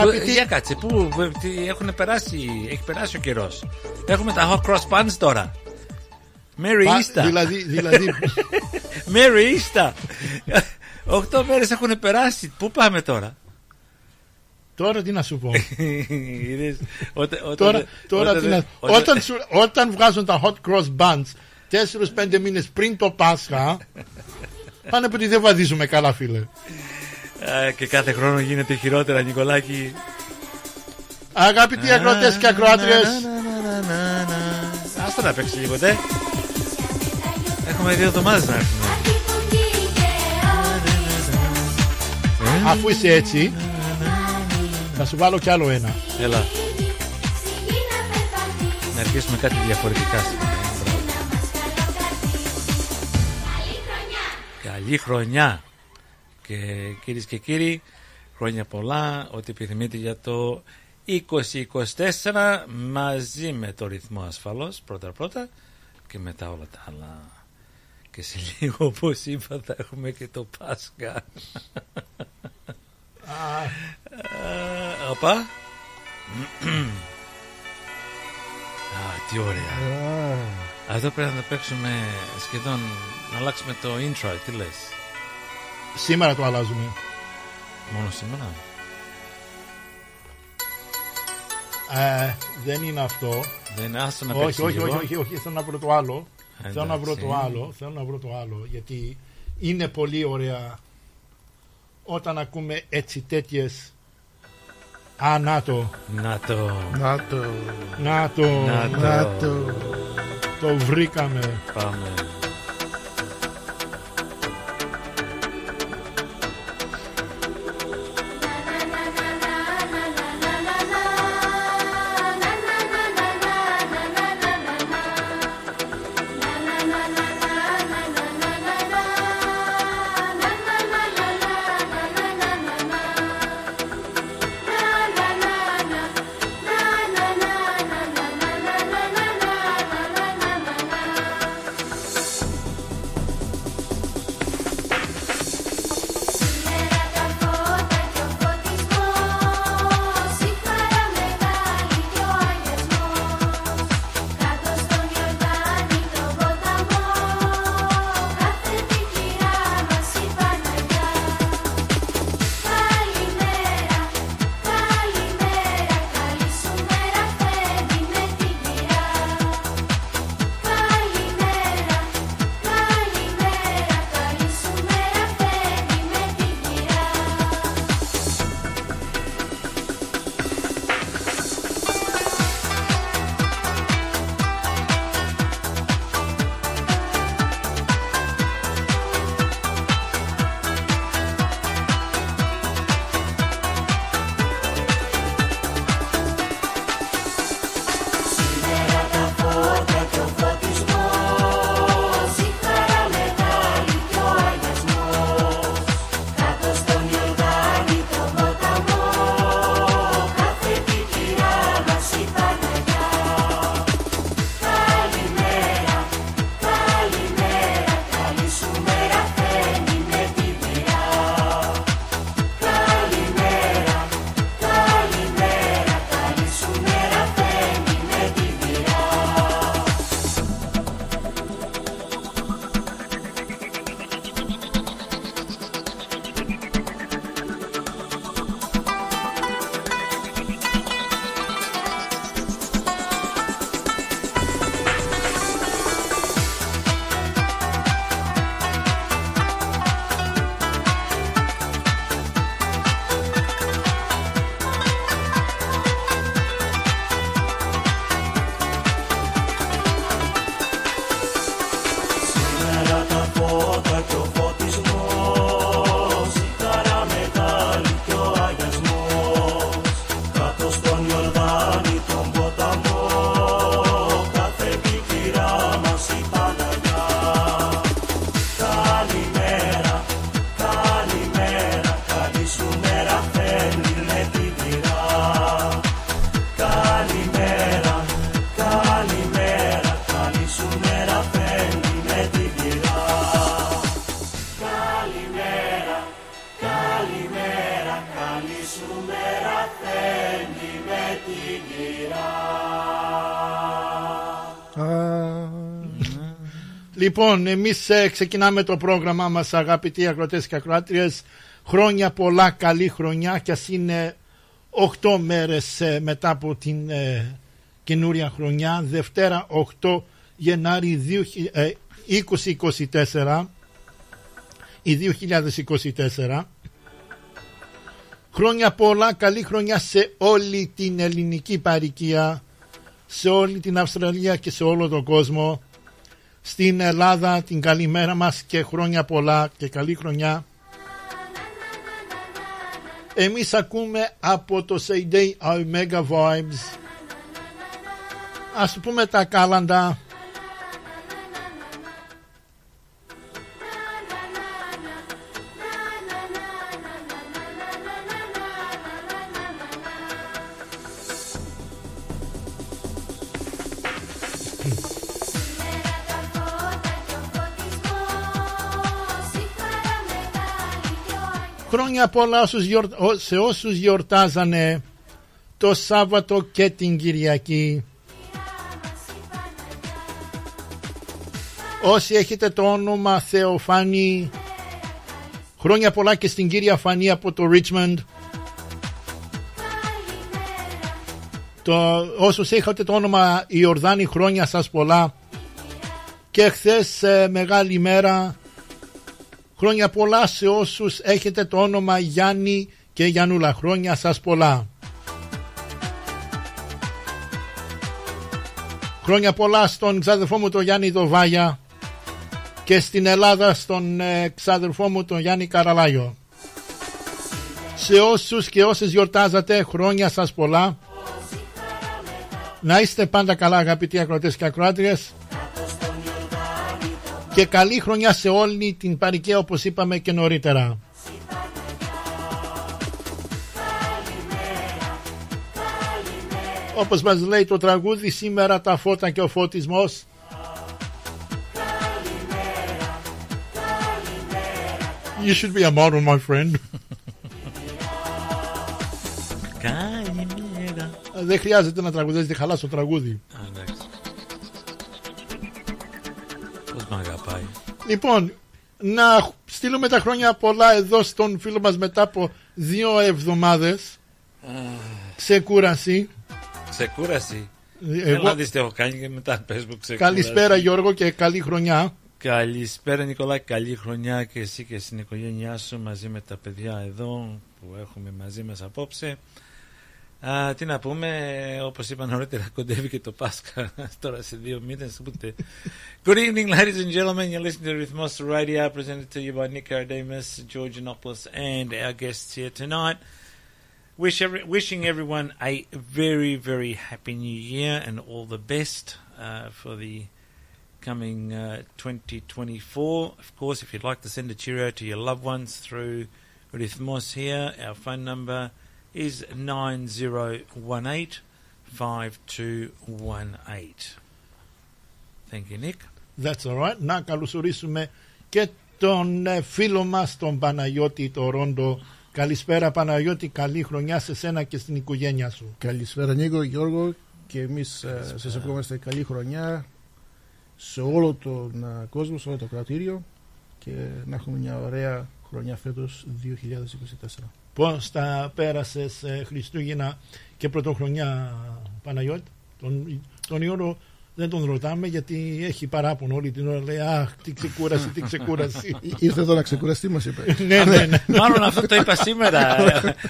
Αγαπητοί. Για κάτσε, πού τι, έχουν περάσει, έχει περάσει ο καιρός. Έχουμε τα hot cross buns τώρα. Merry Πα- Easter. Δηλαδή, δηλαδή Merry Easter. Οχτώ μέρες έχουν περάσει. Πού πάμε τώρα; τώρα τι να σου πω. Είδες, όταν- όταν- τώρα, τώρα όταν- τι να... όταν- όταν, σου- όταν βγάζουν τα hot cross buns 4-5 μήνες πριν το Πάσχα πάνε που δεν βαδίζουμε καλά φίλε. Α, Και κάθε χρόνο γίνεται χειρότερα, Νικολάκη. Αγαπητοί ακροατές και ακροάτριες Άστο να παίξει λίγο, τε. Έχουμε δύο εβδομάδες να έρθουμε. αφού είσαι έτσι θα σου βάλω κι άλλο ένα. Έλα. Να αρχίσουμε κάτι διαφορετικά σήμερα. ε, μπράβο. Καλή χρονιά. Και κυρίες και κύριοι, χρόνια πολλά, ό,τι επιθυμείτε για το 2024 μαζί με το ρυθμό ασφαλώς πρώτα πρώτα και μετά όλα τα άλλα. Και σε λίγο όπως είπα θα έχουμε και το Πάσχα. Α, Οπα. Α, τι ωραία. Εδώ πρέπει να το παίξουμε σχεδόν, να αλλάξουμε το intro, τι λες; Σήμερα το αλλάζουμε. Μόνο σήμερα; Ε, δεν είναι αυτό. Δεν είναι άστο να όχι, παίξεις όχι, λίγο. όχι, όχι, όχι, θέλω να βρω το άλλο. Ε, Θέλω να βρω εντάξει. το άλλο. Θέλω να βρω το άλλο. Γιατί είναι πολύ ωραία όταν ακούμε έτσι τέτοιες Α, να το, Να το. Να το. να το, Να το. Να το. το βρήκαμε. Πάμε. Λοιπόν, εμείς ε, ξεκινάμε το πρόγραμμά μας αγαπητοί ακροτές και ακροάτριες. Χρόνια πολλά, καλή χρονιά και ας είναι 8 μέρες ε, μετά από την ε, καινούρια χρονιά. Δευτέρα 8 Γενάρη 2024 ή 2024. Χρόνια πολλά, καλή χρονιά σε όλη την ελληνική παροικία, σε όλη την Αυστραλία και σε όλο τον κόσμο. Στην Ελλάδα την καλημέρα μας και χρόνια πολλά και καλή χρονιά. Εμείς ακούμε από το Say Omega Vibes. Ας πούμε τα κάλαντα χρόνια πολλά σε όσους γιορτάζανε το Σάββατο και την Κυριακή. Όσοι έχετε το όνομα Θεοφάνη, χρόνια πολλά και στην κύρια Φανή από το Richmond. Το, όσους έχετε το όνομα Ιορδάνη, χρόνια σας πολλά. Και χθες ε, μεγάλη μέρα Χρόνια πολλά σε όσους έχετε το όνομα Γιάννη και Γιαννούλα. Χρόνια σας πολλά. Χρόνια πολλά στον ξάδερφό μου τον Γιάννη Δοβάγια και στην Ελλάδα στον ε, ξάδερφό μου τον Γιάννη Καραλάγιο. Σε όσους και όσες γιορτάζατε χρόνια σας πολλά. Να είστε πάντα καλά αγαπητοί ακροατές και ακροάτριες και καλή χρονιά σε όλη την παρικία όπως είπαμε και νωρίτερα. Όπως μας λέει το τραγούδι σήμερα τα φώτα και ο φωτισμός You should be a model my friend. Καλημέρα. Δεν χρειάζεται να τραγουδέζετε χαλάς στο τραγούδι Λοιπόν, να στείλουμε τα χρόνια πολλά εδώ στον φίλο μας μετά από δύο εβδομάδες. Ξεκούραση. Ξεκούραση. Εγώ... Έλα δεις τι έχω κάνει και μετά πες μου ξεκούραση. Καλησπέρα Γιώργο και καλή χρονιά. Καλησπέρα Νικολά, καλή χρονιά και εσύ και στην οικογένειά σου μαζί με τα παιδιά εδώ που έχουμε μαζί μας απόψε. Α, τι να πούμε, όπω είπα νωρίτερα, κοντεύει και το Πάσχα τώρα σε δύο μήνε. Good evening, ladies and gentlemen. You're listening to Rhythmos Radio, presented to you by Nick Ardemus, George Anopoulos, and our guests here tonight. Wish every, wishing everyone a very, very happy new year and all the best uh, for the coming uh, 2024. Of course, if you'd like to send a cheerio to your loved ones through Rhythmos here, our phone number is 9018 5218. Thank you, Nick. That's all right. Να καλωσορίσουμε και τον φίλο μας τον Παναγιώτη το Ρόντο. Καλησπέρα Παναγιώτη, καλή χρονιά σε σένα και στην οικογένειά σου. Καλησπέρα Νίκο, Γιώργο και εμείς Καλησπέρα. σας ευχόμαστε καλή χρονιά σε όλο τον κόσμο, σε όλο το κρατήριο και να έχουμε μια ωραία χρονιά φέτος 2024. Πώς τα πέρασες ε, Χριστούγεννα και Πρωτοχρονιά Παναγιώτη; Τον, τον Ιώρο δεν τον ρωτάμε γιατί έχει παράπονο όλη την ώρα. Λέει Αχ, τι ξεκούραση, τι ξεκούραση. Ήρθε εδώ να ξεκουραστεί, μας είπε. ναι, ναι, ναι. Μάλλον αυτό το είπα σήμερα.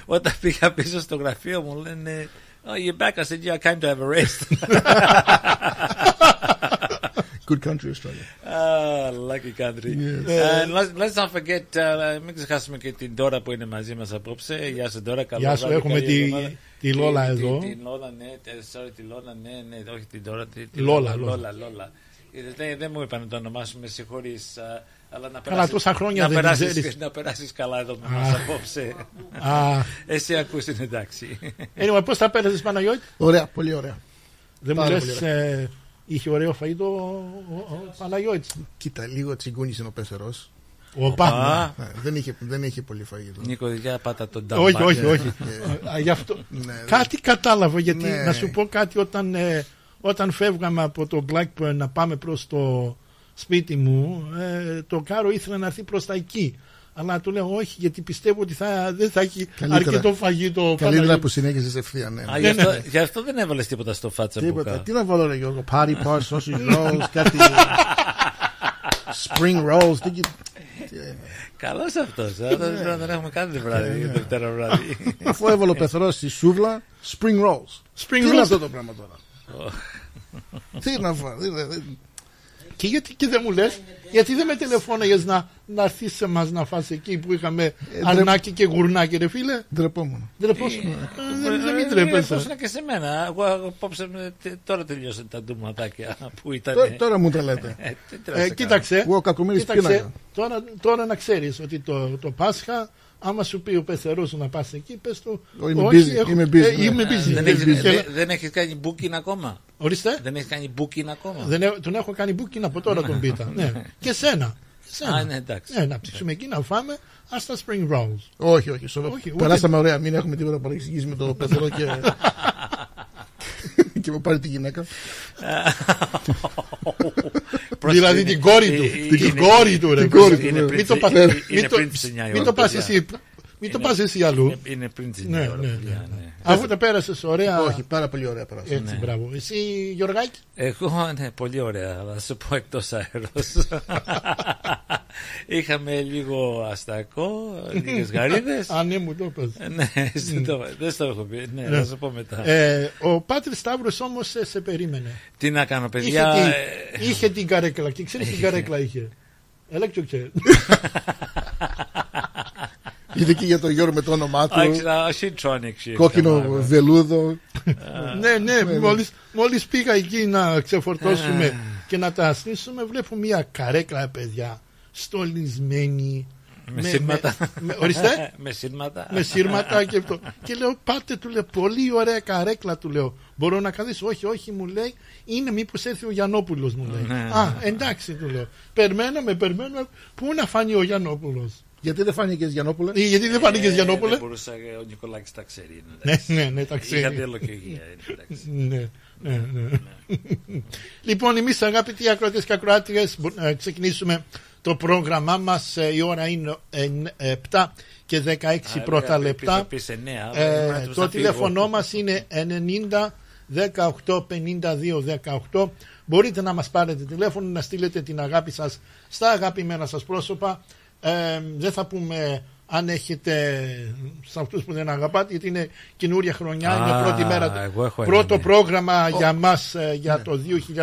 Όταν πήγα πίσω στο γραφείο μου λένε Oh, you're back. I said, Yeah, I came to have a rest. Good country, Australia. Ah, lucky country. Yes. Uh, let's, let's not forget, uh, μην ξεχάσουμε και την Δώρα που είναι μαζί μας απόψε. Γεια σου Δώρα, καλό Γεια σου, έχουμε τη, τη Λόλα εδώ. Την Λόλα, ναι, sorry, τη Λόλα, ναι, ναι, όχι την Δώρα. Τη, Λόλα, Λόλα, Λόλα. Δεν, δεν μου είπαν να το ονομάσουμε, συγχωρείς. Αλλά να καλά, τόσα χρόνια να δεν περάσεις, ξέρεις. Να περάσεις καλά εδώ με μας απόψε. Εσύ ακούς είναι εντάξει. Anyway, πώς θα πέρασες Παναγιώτη; Ωραία, πολύ ωραία. Δεν μου λες Είχε ωραίο φαΐ το ο Παναγιώτης. Κοίτα, λίγο τσιγκούνης είναι ο πέστερος. Οπα. Ναι, δεν, είχε, δεν είχε πολύ φαγητό. Νίκο, για πάτα τον τάμπα. Όχι, όχι, όχι. Γι' αυτό. Κάτι κατάλαβα, γιατί να σου πω κάτι όταν, όταν φεύγαμε από το Blackburn να πάμε προς το σπίτι μου, ε, το κάρο ήθελε να έρθει προς τα εκεί. Αλλά του λέω όχι, γιατί πιστεύω ότι θα, δεν θα έχει Καλύτερα. αρκετό φαγητό. Καλύτερα Παναγία. που συνέχισε ευθεία, ναι. Α, γι' αυτό, γι' αυτό δεν έβαλες τίποτα στο φάτσα Τίποτα. Τι να βάλω, ρε Γιώργο. Party bar, sausage rolls, κάτι. Spring rolls. Τι... Καλός αυτός. Δεν δεν έχουμε κάνει βράδυ, Δευτέρα βράδυ. Αφού έβαλε ο πεθρός στη σούβλα, spring rolls. Spring Τι είναι rolls. αυτό το πράγμα τώρα; Τι να φάω. Δεν- δεν- Και γιατί και δεν μου λες, γιατί δεν με τηλεφώναγες να, να έρθεις σε εμά να φας εκεί που είχαμε αρνάκι και γουρνάκι, ρε φίλε; Ντρεπόμουν. Ντρεπόσαι. Ε, Δεν δεν μην Πώ τρέπεσαι. είναι και σε μένα. Εγώ απόψε με- τε- τώρα τελειώσαν τα ντουματάκια που ήταν. Τώρα- Τώρα μου τα λέτε. Ε, τι Ε, treba να σε κάνω. κοίταξε, Εγώ κακομοίρης κοίταξε πίνακα. τώρα, τώρα να ξέρεις ότι το, το Πάσχα, άμα σου πει ο πεθερός σου να πας εκεί, πες του. Ω, είμαι «Όχι, busy, έχω- είμαι busy, ε, ναι». είμαι busy. Δεν Ε, έχεις- και- δεν- Δεν έχεις κάνει booking ακόμα; Ορίστε. Δεν έχεις κάνει booking ακόμα; Δεν, έ- τον έχω κάνει booking από τώρα τον πίτα. ναι. Και σένα. Α, ναι, εντάξει. Ναι, να ψήσουμε εκεί να φάμε, ας τα spring rolls. Όχι, όχι. σοβα- Όχι, ούτε- Περάσαμε ωραία. Μην έχουμε τίποτα παρεξηγήσει με το πεθερό και. και μου πάρει τη γυναίκα. Πρόσεχε, δηλαδή είναι- την κόρη ε, του. ε, Την είναι- κόρη του, ρε. την κόρη του, Είναι ναι. πριν Μην το τις- πας- είναι- μην είναι το- πριν τις 9 η Μην ώρα, το πας παιδιά. εσύ. Μην το Είναι- πας εσύ αλλού. Είναι- Είναι πριν τις 9 η Ναι, ώρα, ναι, παιδιά, ναι. ναι. Αφού τα πέρασες ωραία. Όχι, πάρα πολύ ωραία περάσαμε. Έτσι, μπράβο. Εσύ, Γιωργάκη; Εγώ, ναι, πολύ ωραία. Θα σου πω εκτός αέρος. Είχαμε λίγο αστακό, λίγες γαρίδες. Α, ναι, μου το πες. ναι, εσύ το- δεν στο έχω πει. Ναι, θα σου πω μετά. Ε, ο Πάτρης Σταύρος όμως σε, σε περίμενε. Τι να κάνω, Είχε, παιδιά. την, ε, είχε την καρέκλα και ξέρεις τι καρέκλα είχε; Electric chair. Είδε και για τον Γιώργο με το όνομά του. Άξινα, Σιντσόνιξ. Κόκκινο βελούδο. ναι, ναι, μόλις, μόλις πήγα εκεί να ξεφορτώσουμε και να τα ασνίσουμε βλέπω μια καρέκλα παιδιά στολισμένη Με σύρματα. με- ορίστε Με σύρματα. με σύρματα και αυτό. Και λέω, πάτε, του λέω, πολύ ωραία καρέκλα, του λέω. Μπορώ να καθίσω. Όχι, όχι, μου λέει, είναι μήπως έρθει ο Γιαννόπουλος, μου λέει. Ναι. Α, εντάξει, του λέω. Περμέναμε, περμέναμε, πού να φανεί ο Γιαννόπουλος; Γιατί δεν φάνηκε Γιαννόπουλε. Ε, Γιατί δεν φανήκες Ε, Γιαννόπουλε. Δεν μπορούσα, ο Νικολάκης τα ξέρει. Ναι, εντάξει. ναι, ναι, τα Είχα ξέρει. διαλογική. εντάξει. Ναι, ναι, ναι. λοιπόν, εμείς αγαπητοί ακροατές και ακροάτριες, ξεκινήσουμε το πρόγραμμά μας. Η ώρα είναι 7 και 16 πρώτα Άρα, λεπτά. πίσω πεις εννέα, Ε, πρέπει να το φύγω. τηλέφωνό μας είναι 90 18 52 18. Μπορείτε να μας πάρετε τηλέφωνο, να στείλετε την αγάπη σας στα αγαπημένα σας πρόσωπα. Ε, δεν θα πούμε αν έχετε σε αυτούς που δεν αγαπάτε γιατί είναι καινούρια χρονιά, Α, είναι πρώτη μέρα. εγώ έχω ένα, πρώτο ναι. πρόγραμμα για μας ε, για το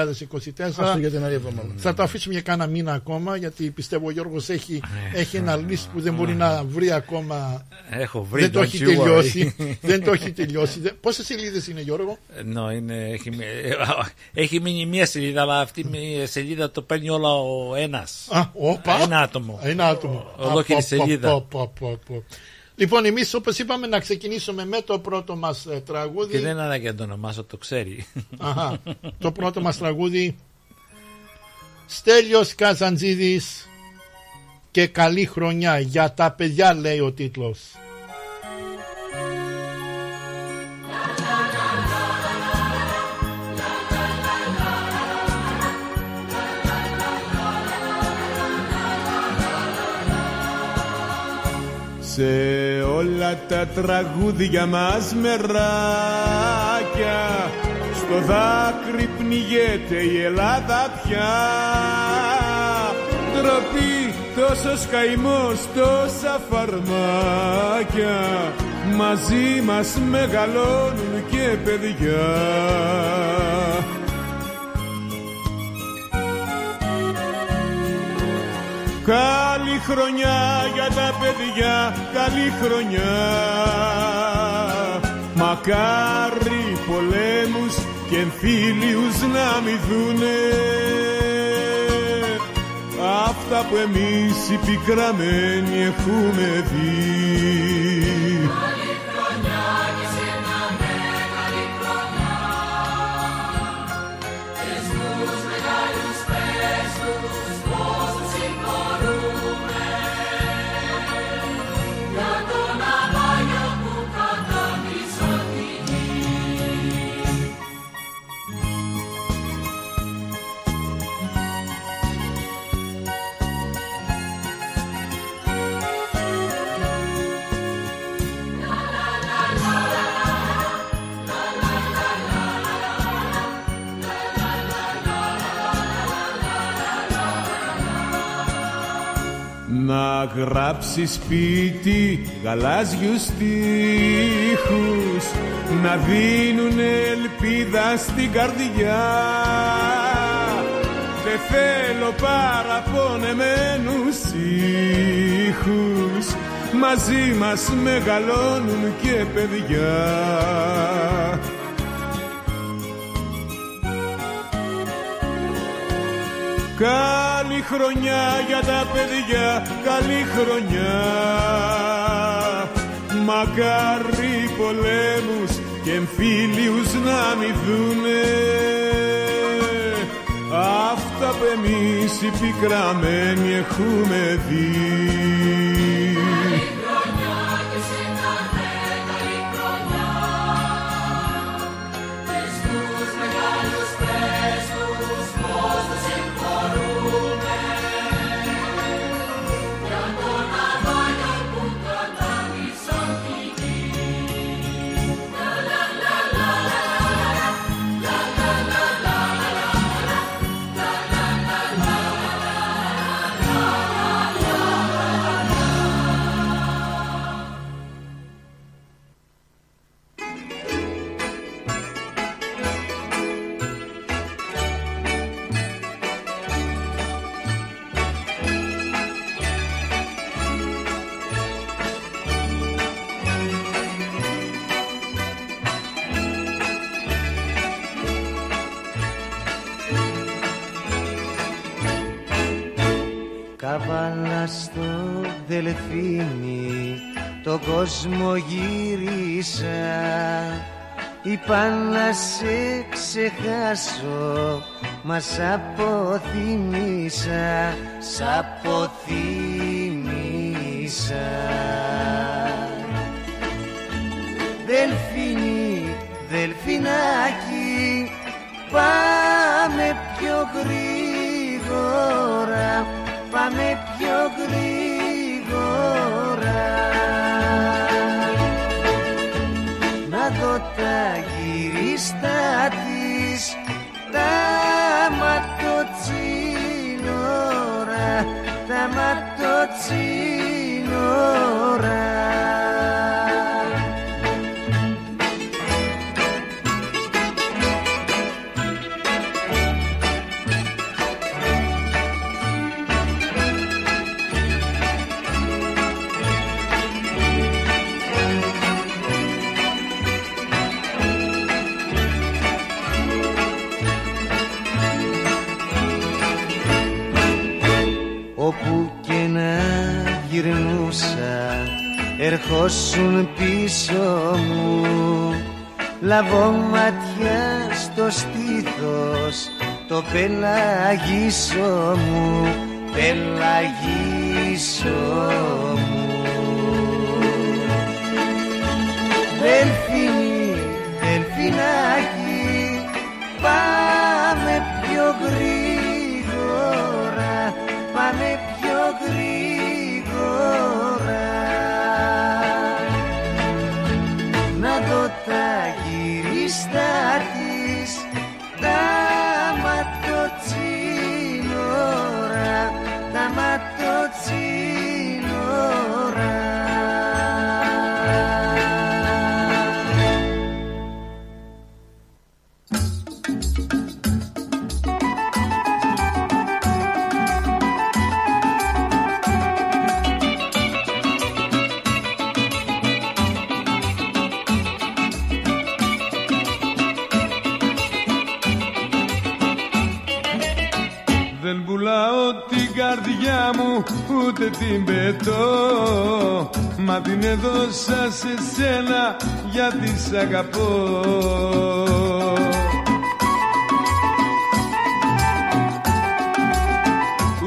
2024. Αυτό για την άλλη εβδομάδα. Θα το αφήσουμε για κάνα μήνα ακόμα γιατί πιστεύω ο Γιώργος έχει, έχει ένα λύση που δεν μπορεί να βρει ακόμα Έχω βρει. δεν το don't έχει you τελειώσει. worry. δεν το έχει τελειώσει. Πόσες σελίδες είναι, Γιώργο; No, είναι, έχει, μει- ε, έχει μείνει μία σελίδα, αλλά αυτή η σελίδα το παίρνει όλα ο ένας. Α, όπα. Ένα άτομο. Ένα άτομο. Ολόκληρη Α, πω, πω, σελίδα. Πω, πω, πω, πω. Λοιπόν, εμείς όπως είπαμε να ξεκινήσουμε με το πρώτο μας τραγούδι. Και δεν είναι ανάγκη να το ονομάσω, το ξέρει. Αχα, το πρώτο μας τραγούδι Στέλιος Καζαντζίδης και καλή χρονιά για τα παιδιά λέει ο τίτλος Σε όλα τα τραγούδια μας μεράκια Στο δάκρυ πνιγέται η Ελλάδα πια. Ντροπή, τόσος καημός, τόσα φαρμάκια. Μαζί μας μεγαλώνουν και παιδιά Καλή χρονιά για τα παιδιά, καλή χρονιά. Μακάρι πολέμους και εμφύλιους να μη δουνε Αυτά που εμείς οι πικραμένοι έχουμε δει γράψει σπίτι γαλάζιους στίχους να δίνουν ελπίδα στην καρδιά. Δεν θέλω παραπονεμένους ήχους μαζί μας μεγαλώνουν και παιδιά Καλή χρονιά για τα παιδιά, καλή χρονιά. Μακάρι πολέμους και εμφύλιους να μη δούνε Αυτά που εμείς οι πικραμένοι έχουμε δει κόσμο γύρισα. Είπα να σε ξεχάσω Μας σ' αποθυμίσα Σ' αποθυμίσα ερχόσουν πίσω μου. Λαβώ ματιά στο στήθος το πελαγίσο μου Πελαγίσο μου. Δελφίνι, δελφινάκι Πάμε πιο γρήγορα Πάμε πιο γρήγορα μου ούτε την πετώ. Μα την έδωσα σε σένα γιατί σ' αγαπώ.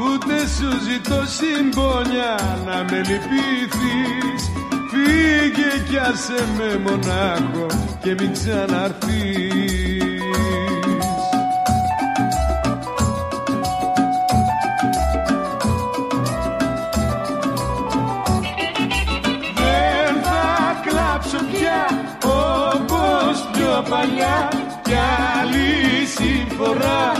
Ούτε σου ζητώ συμπόνια να με λυπήθεις Φύγε κι άσε με μονάχο και μην ξαναρθείς παλιά κι άλλη συμφορά.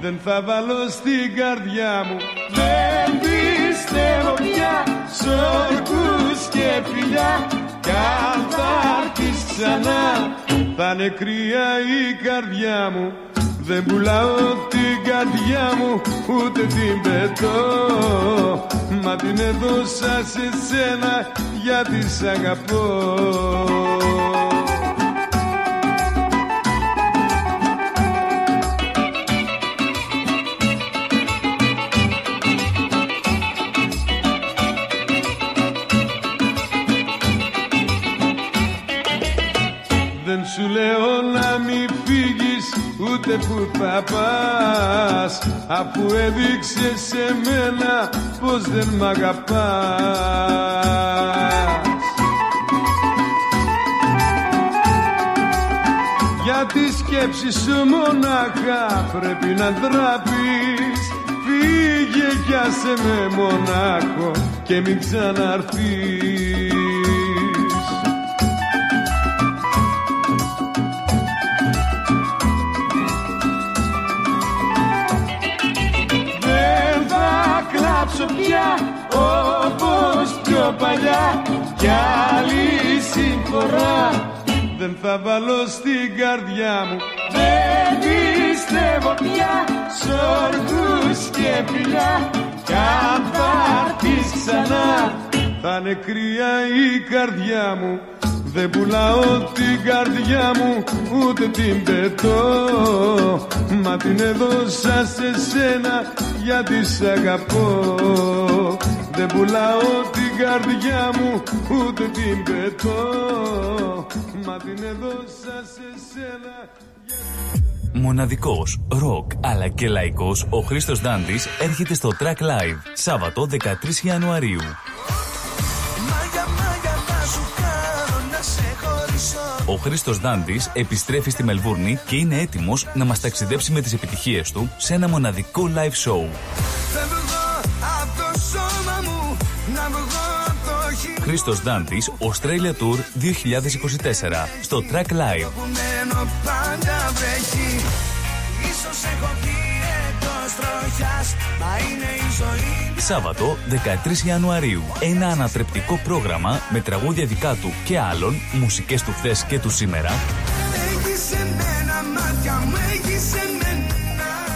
Δεν θα βάλω στην καρδιά μου Δεν πιστεύω πια σόρκους και φιλιά. Κι αν θα έρθεις ξανά θα είναι κρύα η καρδιά μου. Δεν πουλάω την καρδιά μου ούτε την πετώ. Μα την έδωσα σε σένα γιατί σ' αγαπώ σου λέω να μην φύγεις ούτε που θα πας. Αφού έδειξες σε μένα πως δεν μ' αγαπάς. Για τη σκέψη σου μονάχα πρέπει να δραπείς Φύγε κι άσε με μονάχο και μην ξαναρθείς κλάψω πια όπως πιο παλιά Κι άλλη συμφορά. Δεν θα βάλω στην καρδιά μου Δεν πιστεύω πια σ' όρκους και φιλιά. Κι αν θα έρθεις ξανά θα είναι κρύα η καρδιά μου δεν πουλάω την καρδιά μου ούτε την πετώ. Μα την έδωσα σε σένα γιατί σ' αγαπώ. Δεν πουλάω την καρδιά μου ούτε την πετώ. Μα την έδωσα σε σένα Μοναδικός, ροκ αλλά και λαϊκός, ο Χρήστος Δάντης έρχεται στο Track Live, Σάββατο 13 Ιανουαρίου. Ο Χρήστος Δάντης επιστρέφει στη Μελβούρνη και είναι έτοιμος να μας ταξιδέψει με τις επιτυχίες του σε ένα μοναδικό live show. Χρήστος Δάντης, Australia Tour 2024 στο Track Live. Σάββατο 13 Ιανουαρίου. Ένα ανατρεπτικό πρόγραμμα με τραγούδια δικά του και άλλων, μουσικές του χθες και του σήμερα.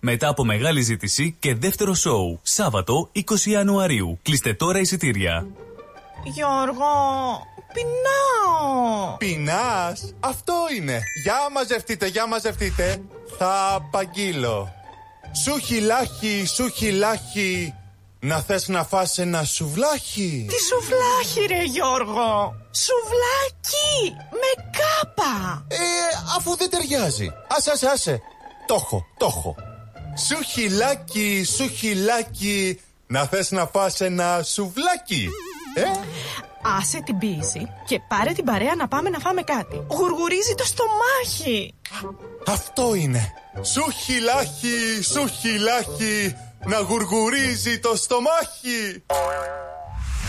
Μετά από μεγάλη ζήτηση και δεύτερο σοου. Σάββατο 20 Ιανουαρίου. Κλείστε τώρα εισιτήρια. Γιώργο, πεινάω. Πεινάς, αυτό είναι. Για μαζευτείτε, για μαζευτείτε. Θα απαγγείλω. Σου χιλάχι, σου χιλάχι. Να θες να φας ένα σουβλάχι. Τι σουβλάχι ρε Γιώργο. Σουβλάκι με κάπα. Ε, αφού δεν ταιριάζει. Άσε, άσε, άσε. Το έχω, το έχω. Σου χιλάκι, σου χιλάκι. Να θες να φας ένα σουβλάκι. Ε, Άσε την πίεση και πάρε την παρέα να πάμε να φάμε κάτι. Γουργουρίζει το στομάχι. αυτό είναι. Σου χιλάκι, σου χιλάκι. Να γουργουρίζει το στομάχι.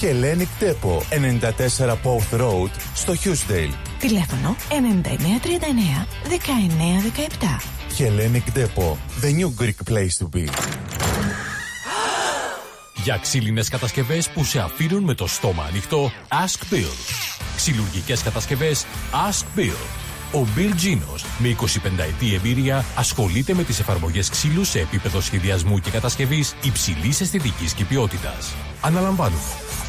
Hellenic Depot 94 Pouth Road στο Hughesdale. Τηλέφωνο 9939 1917. Hellenic Depot, the new Greek place to be. Για ξύλινες κατασκευές που σε αφήνουν με το στόμα ανοιχτό, Ask Bill. Ξυλουργικές κατασκευές Ask Bill. Ο Bill Genos, με 25 ετή εμπειρία, ασχολείται με τις εφαρμογές ξύλου σε επίπεδο σχεδιασμού και κατασκευής υψηλής αισθητικής και ποιότητας. Αναλαμβάνουμε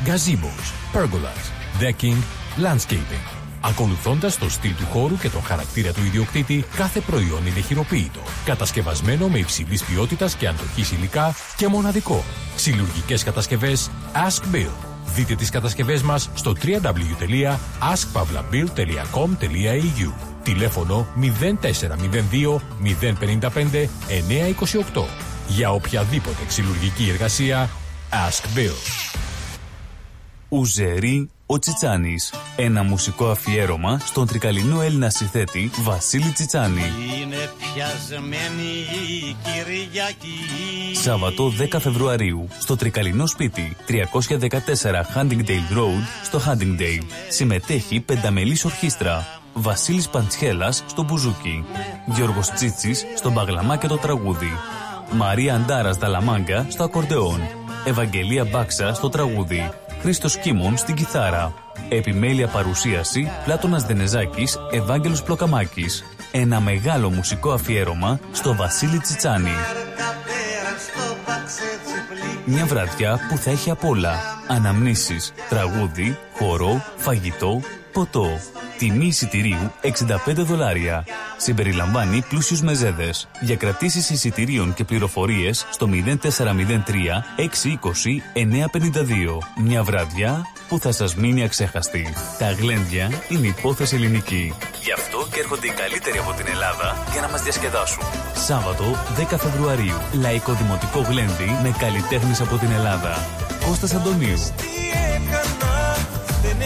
gazebos, pergolas, decking, landscaping. Ακολουθώντας το στυλ του χώρου και τον χαρακτήρα του ιδιοκτήτη, κάθε προϊόν είναι χειροποίητο. Κατασκευασμένο με υψηλής ποιότητας και αντοχής υλικά και μοναδικό. Συλλογικές κατασκευές Ask Bill. Δείτε τις κατασκευές μας στο www.askpavlabill.com.au Τηλέφωνο 0402 055 928 Για οποιαδήποτε ξυλουργική εργασία Ask Bill. Ουζερή ο Τσιτσάνης. Ένα μουσικό αφιέρωμα στον τρικαλινό Έλληνα συνθέτη Βασίλη Τσιτσάνη. Είναι πιασμένη η Κυριακή. Σάββατο 10 Φεβρουαρίου στο τρικαλινό σπίτι 314 Huntingdale Road στο Huntingdale. Συμμετέχει πενταμελής ορχήστρα. Βασίλης Παντσχέλας στο μπουζούκι. Γιώργος Τσίτσης στο μπαγλαμά και το τραγούδι. Μαρία Αντάρας Δαλαμάγκα στο ακορντεόν. Ευαγγελία Μπάξα στο τραγούδι. Χρήστος Κίμων στην κιθάρα. Επιμέλεια παρουσίαση Πλάτωνας Δενεζάκης, Ευάγγελος Πλοκαμάκης. Ένα μεγάλο μουσικό αφιέρωμα στο Βασίλη Τσιτσάνη. Μια βραδιά που θα έχει απ' όλα. Αναμνήσεις, τραγούδι, χορό, φαγητό, ποτό. Τιμή εισιτηρίου 65 δολάρια. Συμπεριλαμβάνει πλούσιους μεζέδες. Για κρατήσεις εισιτηρίων και πληροφορίες στο 0403 620 952. Μια βραδιά που θα σας μείνει αξέχαστη. Τα γλέντια είναι υπόθεση ελληνική. Γι' αυτό και έρχονται οι καλύτεροι από την Ελλάδα για να μας διασκεδάσουν. Σάββατο 10 Φεβρουαρίου. Λαϊκό Δημοτικό Γλέντι με καλλιτέχνες από την Ελλάδα. Κώστας Αντωνίου.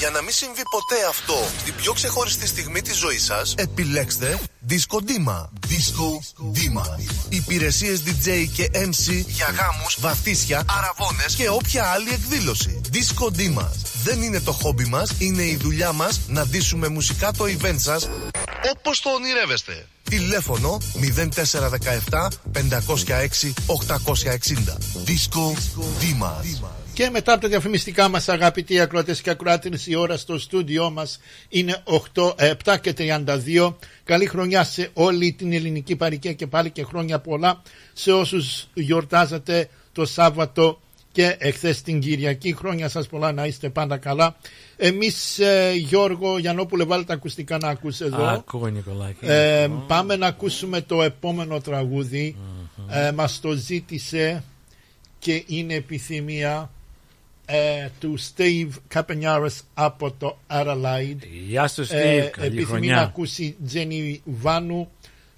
Για να μην συμβεί ποτέ αυτό στην πιο ξεχωριστή στιγμή της ζωής σας, επιλέξτε Disco Dima. Disco Dima. Υπηρεσίες DJ και MC για γάμους, βαθύσια, αραβώνες και όποια άλλη εκδήλωση. Disco Dima. Δεν είναι το χόμπι μας, είναι η δουλειά μας να ντύσουμε μουσικά το event σας όπως το ονειρεύεστε. Τηλέφωνο 0417 506 860. Disco Dima. Και μετά από τα διαφημιστικά μας αγαπητοί ακροατές και ακροάτες η ώρα στο στούντιό μας είναι 8, 7 και 32. Καλή χρονιά σε όλη την ελληνική παροικία και πάλι και χρόνια πολλά σε όσους γιορτάζατε το Σάββατο και εχθές την Κυριακή. Χρόνια σας πολλά να είστε πάντα καλά. Εμείς ε, Γιώργο Γιαννόπουλε βάλτε τα ακουστικά να ακούσει εδώ. Ακούω Νικολάκη. Ε, πάμε να ακούσουμε το επόμενο τραγούδι. Ε, μας το ζήτησε και είναι επιθυμία ε, του Steve Capanyaris από το Adelaide. Γεια σου, Steve. Ε, Καλή επιθυμεί χρονιά. να ακούσει Τζένι Βάνου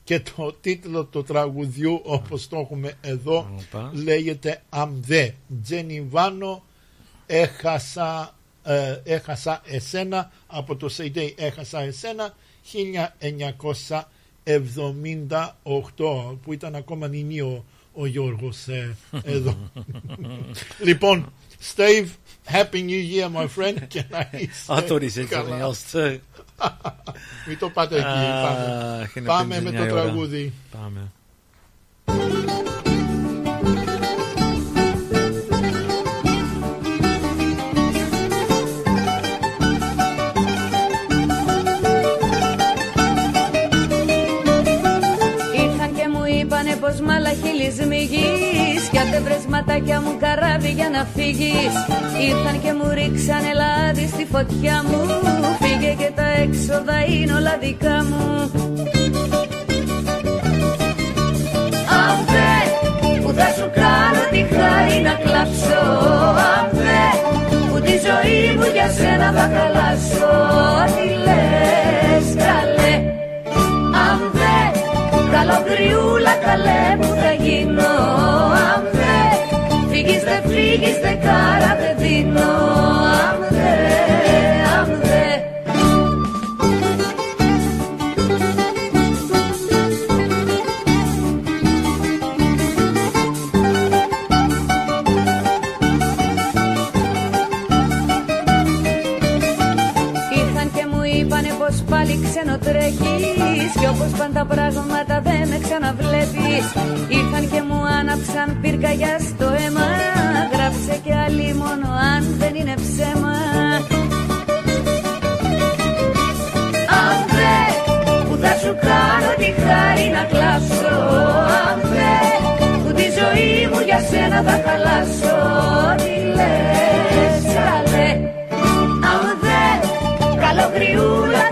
και το τίτλο του τραγουδιού όπως το έχουμε εδώ Οπα. λέγεται Αμδέ. Τζένι Βάνο έχασα, ε, έχασα εσένα από το CD έχασα εσένα 1978 που ήταν ακόμα νηνίο ο Γιώργος ε, εδώ. λοιπόν, Steve, Happy New Year my friend και να είστε I thought he said καλά. something else too. Μην το πάτε εκεί. πάμε Αχ, είναι πάμε πέντε με μια το ώρα. τραγούδι. Πάμε. Ήρθαν και μου είπανε πως μαλαχίλης μηγείς Κι άντε βρες ματάκια μου καράβι για να φύγεις. Ήρθαν και μου ρίξανε λάδι στη φωτιά μου. Φύγε και τα έξοδα είναι όλα δικά μου. Αμφέ που θα σου κάνω τη χάρη να κλάψω. Αμφέ που τη ζωή μου για σένα θα χαλάσω. Τι λες καλοκριούλα καλέ που θα γίνω αν δεν φύγεις δεν κάρα δεν δίνω αν δεν, αν και μου είπανε πως πάλι ξενοτρέχει. Κι όπως πάντα πράγματα δεν με ξαναβλέπει. Ήρθαν και μου άναψαν πυρκαγιά στο αίμα. Γράψε και άλλη μόνο αν δεν είναι ψέμα. Αν που θα σου κάνω τη χάρη να κλάψω. Αν που τη ζωή μου για σένα θα χαλάσω. Τι λες, καλέ. Καλογριούλα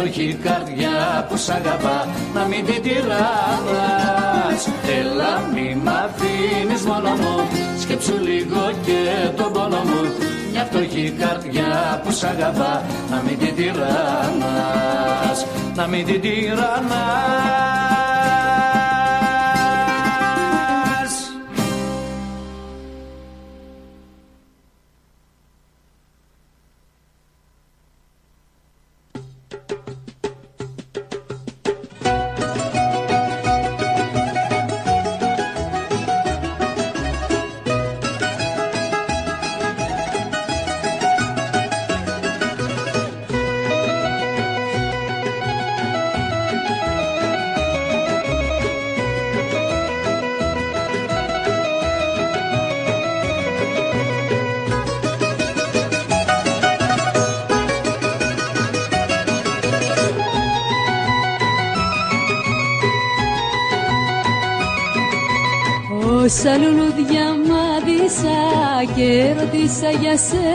φτωχή καρδιά που σ' να μην την τυράβας Έλα μη μ' αφήνεις μόνο μου σκέψου λίγο και τον πόνο μου. Μια φτωχή καρδιά που σ' να μην την τυράννας να μην την τυράννας 是。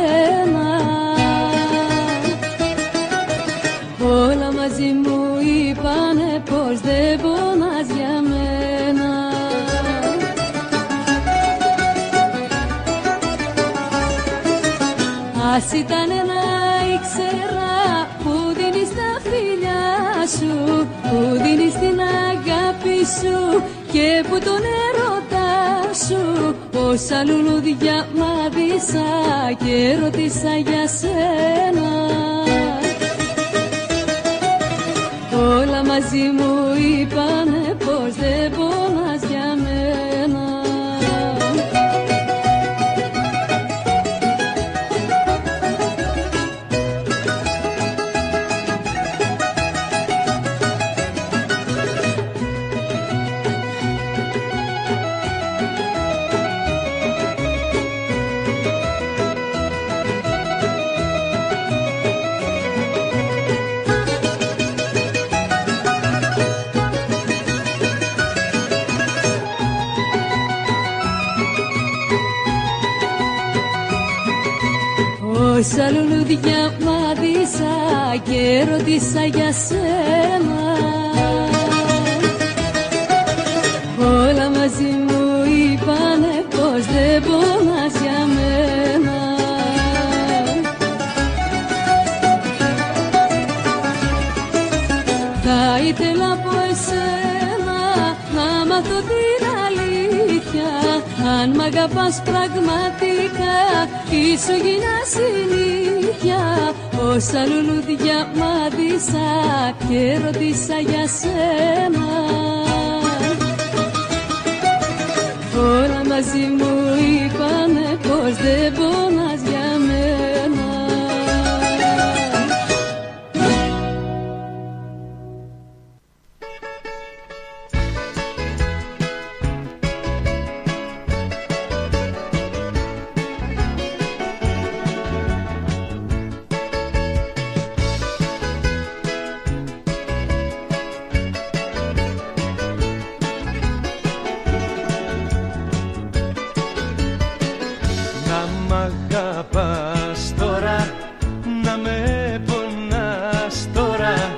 Να με πονάς τώρα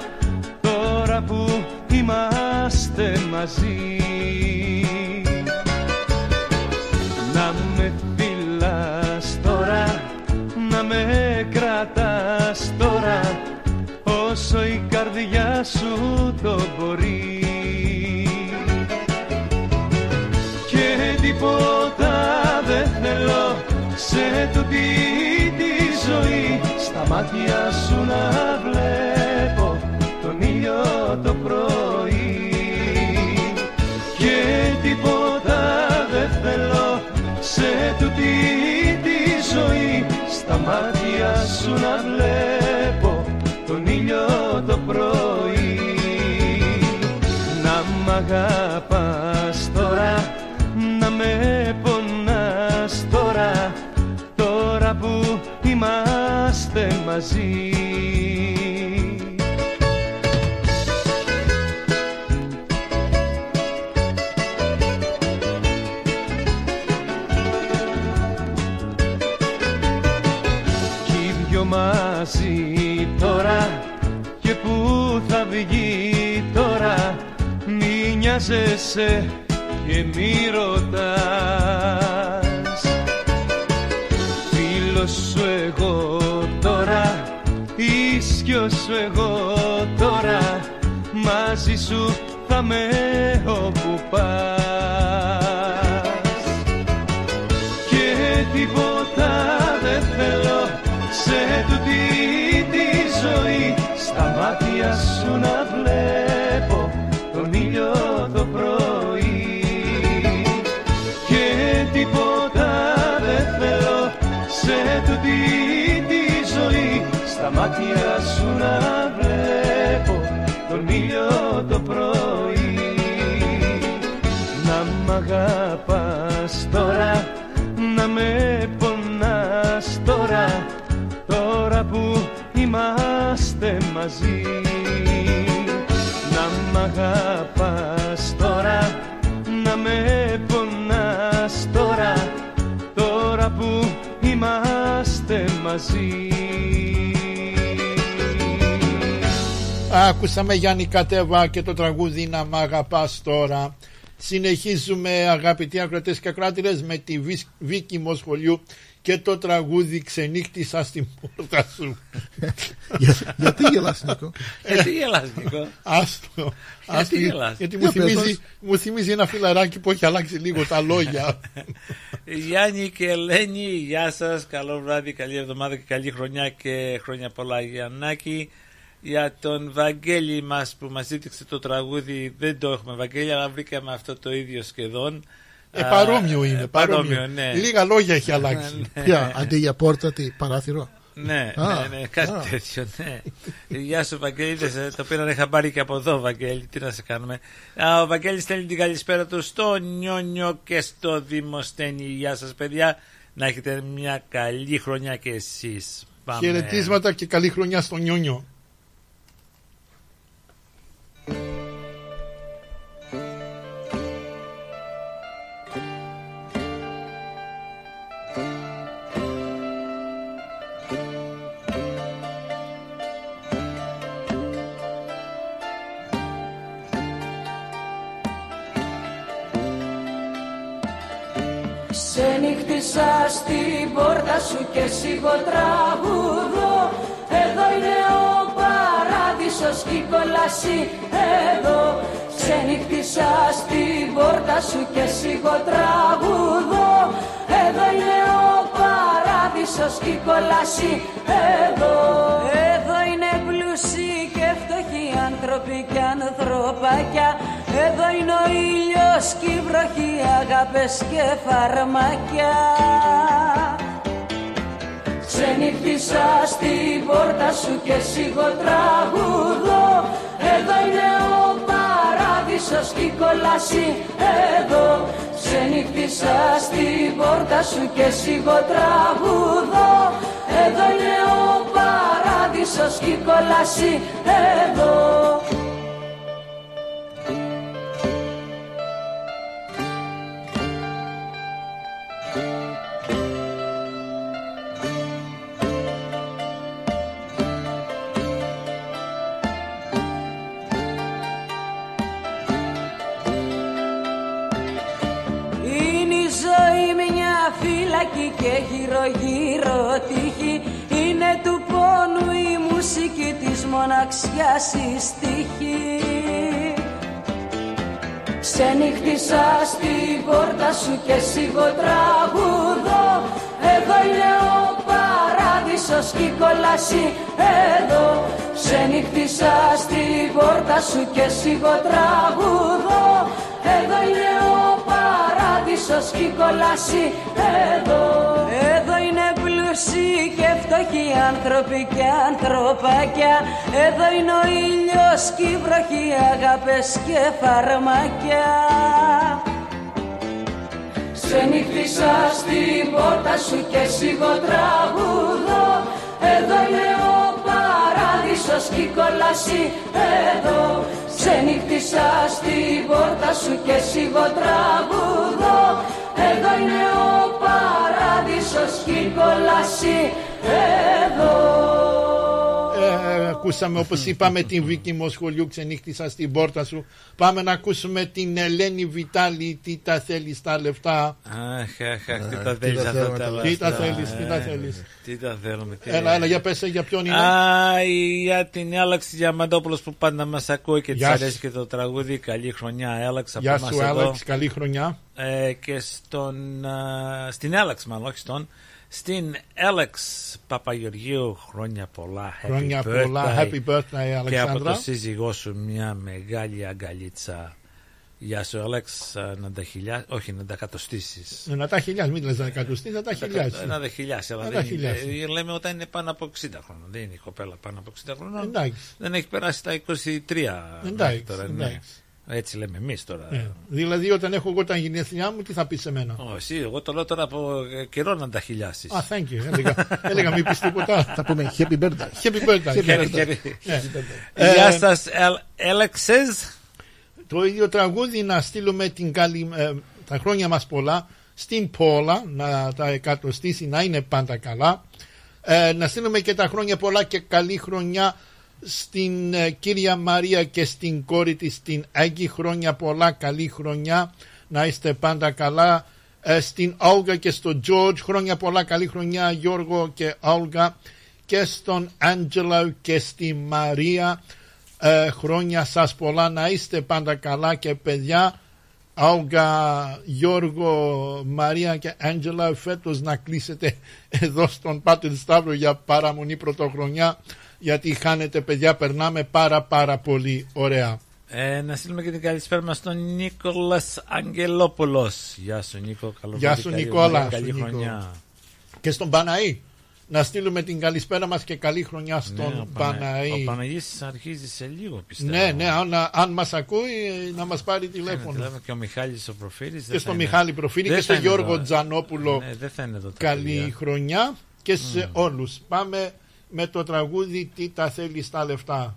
Τώρα που είμαστε μαζί μάτια σου να βλέπω τον ήλιο το πρωί. Και τίποτα δεν θέλω σε τούτη τη ζωή στα μάτια σου να βλέπω τον ήλιο το πρωί. Να μ' αγαπάς είμαστε μαζί. Κι οι δυο μαζί τώρα και που θα βγει τώρα μη νοιάζεσαι και μη ρωτάς. Φίλος σου εγώ τώρα ίσιος σου εγώ τώρα μαζί σου θα με όπου πας. Και τίποτα δεν θέλω σε τούτη τη ζωή. Στα μάτια σου να βλέπω τον ήλιο το πρωί. Και τίποτα δεν θέλω σε τούτη τη ζωή. Στα μάτια μαζί. Να μ' αγαπάς τώρα Να με πονάς τώρα. Τώρα που είμαστε μαζί. Άκουσαμε Γιάννη Κατέβα και το τραγούδι «Να μ' αγαπάς τώρα». Συνεχίζουμε αγαπητοί ακροτές και ακράτηρες με τη Βίκη Μοσχολιού και το τραγούδι ξενύχτησα στην πόρτα σου. Για- γιατί γελάς, Νίκο; Γιατί γελάς, Νίκο; Άστο. άστο, Γιατί γελάς; γιατί μου Για πες θυμίζει, μας. μου θυμίζει ένα φιλαράκι που έχει αλλάξει λίγο τα λόγια. Γιάννη και Ελένη, γεια σας, καλό βράδυ, καλή εβδομάδα και καλή χρονιά και χρόνια πολλά Γιαννάκη. Για τον Βαγγέλη μας που μας ζήτησε το τραγούδι, δεν το έχουμε Βαγγέλη, αλλά βρήκαμε αυτό το ίδιο σχεδόν. Ε, Α, παρόμοιο ε, είναι. παρόμοιο, ναι. Λίγα λόγια έχει αλλάξει. Ναι. Ποια, αντί για πόρτα, τι, παράθυρο; Ναι, Α, ναι, ναι, κάτι α. τέτοιο, ναι. Γεια σου Βαγγέλης, δεν σε- το πήρανε χαμπάρι και από εδώ Βαγγέλη, τι να σε κάνουμε. Α, Ο Βαγγέλης στέλνει την καλησπέρα του στο Νιόνιο και στο Δημοσθένη. Γεια σας παιδιά, να έχετε μια καλή χρονιά και εσείς. Πάμε. Χαιρετίσματα και καλή χρονιά στο Νιόνιο. Ξενύχτησα στην πόρτα σου και σιγό τραγουδώ. Εδώ είναι ο παράδεισος και η κόλαση εδώ. Ξενύχτησα στην πόρτα σου και σιγό τραγουδώ. Εδώ είναι ο παράδεισος και η κόλαση εδώ. Εδώ είναι πλούσιοι και φτωχοί άνθρωποι και ανθρωπάκια. Εδώ είναι ο ήλιος και η βροχή, αγάπες και φαρμάκια Ξενύχτησα στην πόρτα σου και σιγό τραγουδώ Εδώ είναι ο παράδεισος και η κόλαση. Εδώ Ξενύχτησα στην πόρτα σου και σιγό τραγουδώ Εδώ είναι ο παράδεισος και η κόλαση. Εδώ πόρτα σου και σιγό τραγουδώ Εδώ είναι ο παράδεισος και η κόλαση. Εδώ Ξενύχτησα στην πόρτα σου και σιγό τραγουδώ Εδώ είναι ο παράδεισος και η κόλαση. Εδώ. Εδώ είναι πλούσιοι και φτωχοί άνθρωποι και ανθρωπάκια. Εδώ είναι ο ήλιος και η βροχή, αγάπες και φαρμάκια Ξενύχτησα στην πόρτα σου και σιγό τραγουδώ Εδώ είναι ο παράδεισος και η κόλαση. Εδώ. Ξενύχτησα στην πόρτα σου και σιγό τραγουδώ Εδώ είναι ο παράδεισος και η κόλαση. Εδώ. Ε, ακούσαμε όπως είπαμε την Βίκη Μοσχολιού ξενύχτησα στην πόρτα σου πάμε να ακούσουμε την Ελένη Βιτάλη τι τα θέλεις τα λεφτά Αχ, αχ, αχ, τι Α, τα τι θέλεις τα αυτά θέλουμε τα τα- τι τα λεφτά, θέλεις, τι τα ε, θέλεις. Τι τα θέλουμε, τι- έλα έλα για πες για ποιον είναι Α, για την Άλαξη Διαμαντόπουλος που πάντα μας ακούει και της Γεια σου. αρέσει και το τραγούδι. Καλή χρονιά, Άλαξ, από Γεια εμάς σου εδώ. Άλεξ καλή χρονιά Ε, και στον, α, στην Άλαξ μάλλον, όχι στον, στην Άλεξ Παπαγεωργίου χρόνια πολλά. Happy Χρόνια birthday. πολλά. Happy birthday, Και από Αλεξάνδρα. το σύζυγό σου μια μεγάλη αγκαλίτσα. Γεια σου Άλεξ, α, να τα χιλιά, όχι να τα κατοστήσεις. Ε, να τα χιλιάς μην λες να εκατοστείς να τα χιλιάς Να τα χιλιάσει, αλλά Να δεν τα χιλιάσεις. είναι, ε, λέμε όταν είναι πάνω από 60 χρόνια. Δεν είναι η κοπέλα πάνω από 60 χρόνια. Εντάξει. Δεν έχει περάσει τα 23 μέχρι Εντάξει, τώρα, ναι. εντάξει. Έτσι λέμε εμείς τώρα. Ε, δηλαδή όταν έχω εγώ τα γενέθλιά μου τι θα πεις σε μένα; Ω, εσύ, εγώ το λέω τώρα από ε, καιρό να τα χιλιάσεις. Α, thank you. Έλεγα, έλεγα μην πεις τίποτα. Θα πούμε happy birthday. Happy birthday. Χαίρε, χαίρε. Ε, Γεια σας, Έλεξες. Το ίδιο τραγούδι να στείλουμε την καλή, ε, τα χρόνια μας πολλά στην Πόλα να τα εκατοστήσει να είναι πάντα καλά Ε, να στείλουμε και τα χρόνια πολλά και καλή χρονιά στην ε, κυρία Μαρία και στην κόρη της την Άγγι χρόνια πολλά καλή χρονιά. Να είστε πάντα καλά. Ε, στην Όλγα και στον Τζόρτζ χρόνια πολλά καλή χρονιά Γιώργο και Όλγα. Και στον Άντζελο και στη Μαρία. Ε, χρόνια σας πολλά να είστε πάντα καλά και παιδιά. Όλγα, Γιώργο, Μαρία και Άντζελα φέτος να κλείσετε εδώ στον Πάτερ Σταύρο για παραμονή πρωτοχρονιά γιατί χάνετε παιδιά περνάμε πάρα πάρα πολύ ωραία. Ε, να στείλουμε και την καλησπέρα μας στον Νίκολας Αγγελόπουλος. Γεια σου Νίκο, καλό Γεια βράδυ, σου καλή- Νικόλα. Καλή σου, Νίκο. χρονιά. Και στον Παναή. Να στείλουμε την καλησπέρα μας και καλή χρονιά Ναι, στον ο Πανα- Παναή. Ο Παναγής αρχίζει σε λίγο πιστεύω. Ναι, ναι, αν, αν μας ακούει να μας πάρει Ναι, τηλέφωνο. τηλέφωνο Και ο Μιχάλης ο Προφύρης. δεν Και θα στον είναι. Μιχάλη Προφύρη Δεν και θα στον είναι Γιώργο εδώ. Τζανόπουλο. Ναι, δεν θα είναι εδώ τα Καλή παιδιά. χρονιά και σε όλους. Πάμε με το τραγούδι «Τι τα θέλεις στα λεφτά».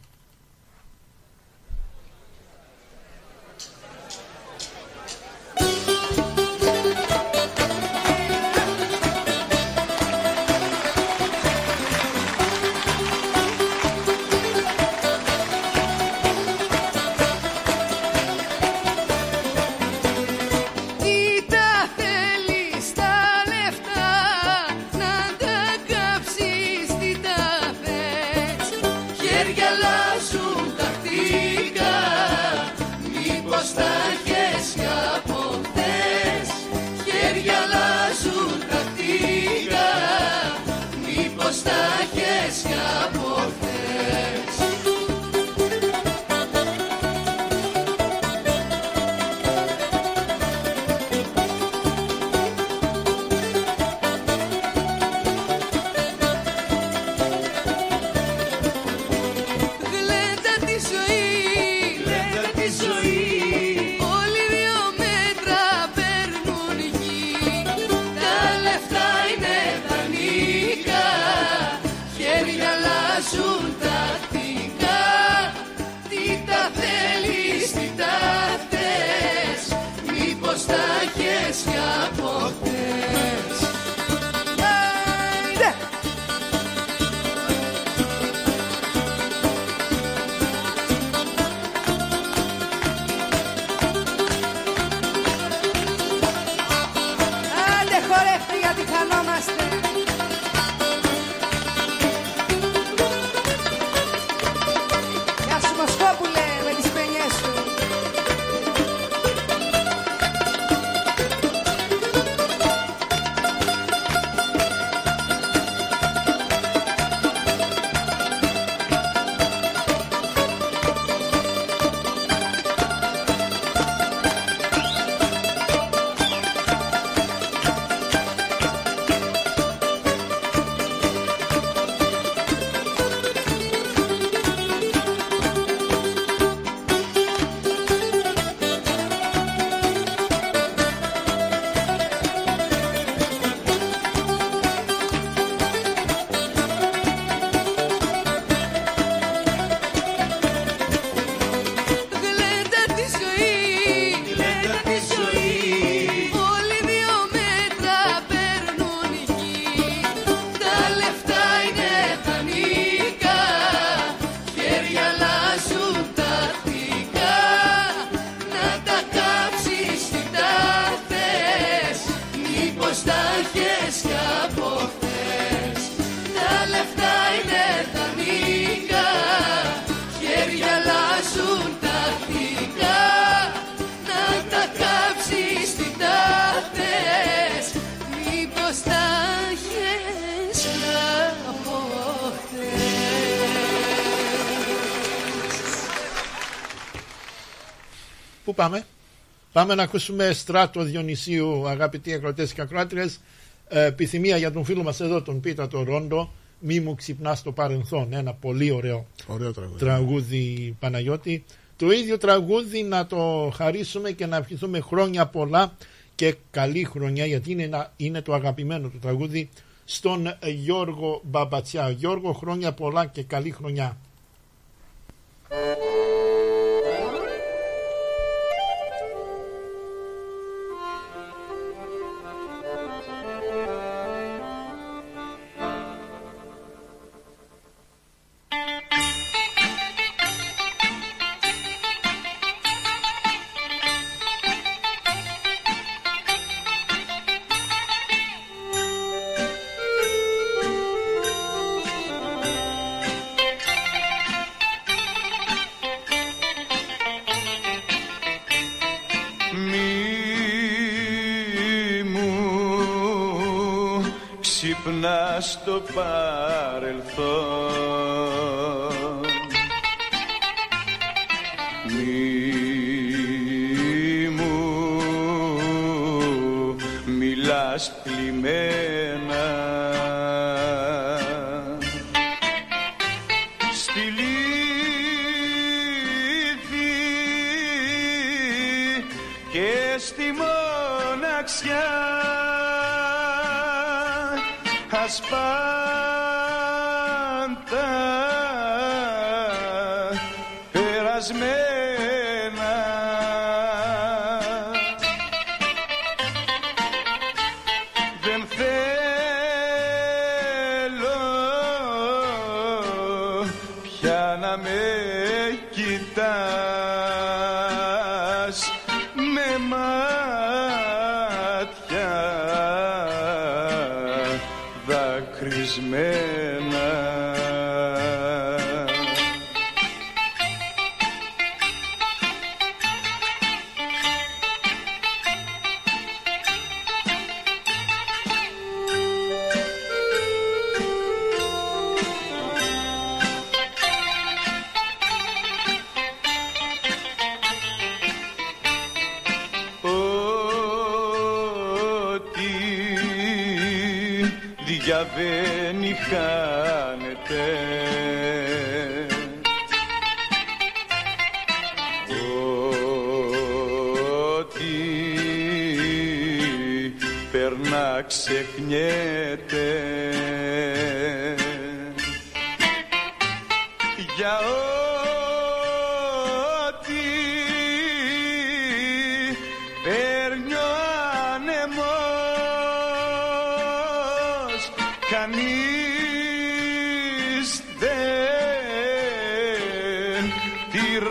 Πάμε; Πάμε να ακούσουμε στράτο Διονυσίου, αγαπητοί ακροατές και ακροάτριες. Ε, επιθυμία για τον φίλο μας εδώ, τον Πίτα το Ρόντο. Μη μου ξυπνάς το παρελθόν. Ένα πολύ ωραίο Ωραίο τραγούδι. τραγούδι Παναγιώτη. Το ίδιο τραγούδι να το χαρίσουμε και να ευχηθούμε χρόνια πολλά και καλή χρονιά γιατί είναι, ένα, είναι το αγαπημένο του τραγούδι στον ε, Γιώργο Μπαμπατσιά. Γιώργο χρόνια πολλά και καλή χρονιά. Στο παρελθόν. Μη μου μιλάς πλημμένα ασπάντα περασμένα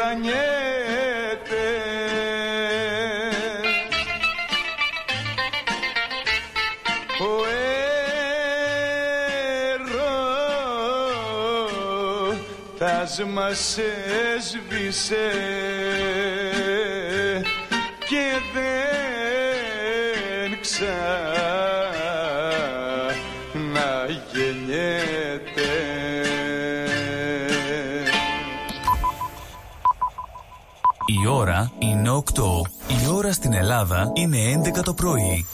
τυραννιέται ο έρωτας μας έσβησε και δεν ξαναγεννιέται είναι 8. Η ώρα στην Ελλάδα είναι 11 το πρωί.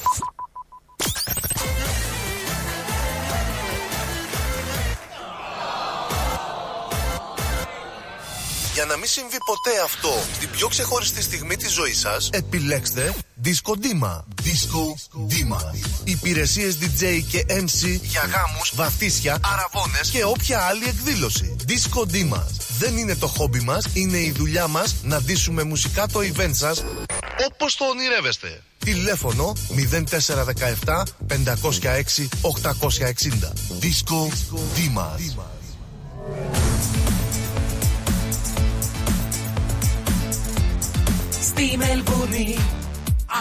Για να μην συμβεί ποτέ αυτό στην πιο ξεχωριστή στιγμή της ζωής σας, επιλέξτε Disco Dima. Disco Dima. Υπηρεσίες DJ και MC για γάμους, βαθύσια, αραβώνες και όποια άλλη εκδήλωση. Disco Dima. Δεν είναι το χόμπι μας, είναι η δουλειά μας να ντύσουμε μουσικά το event σας όπως το ονειρεύεστε. Τηλέφωνο 0417 506 860. Disco Dimas. Στη Μελβούνι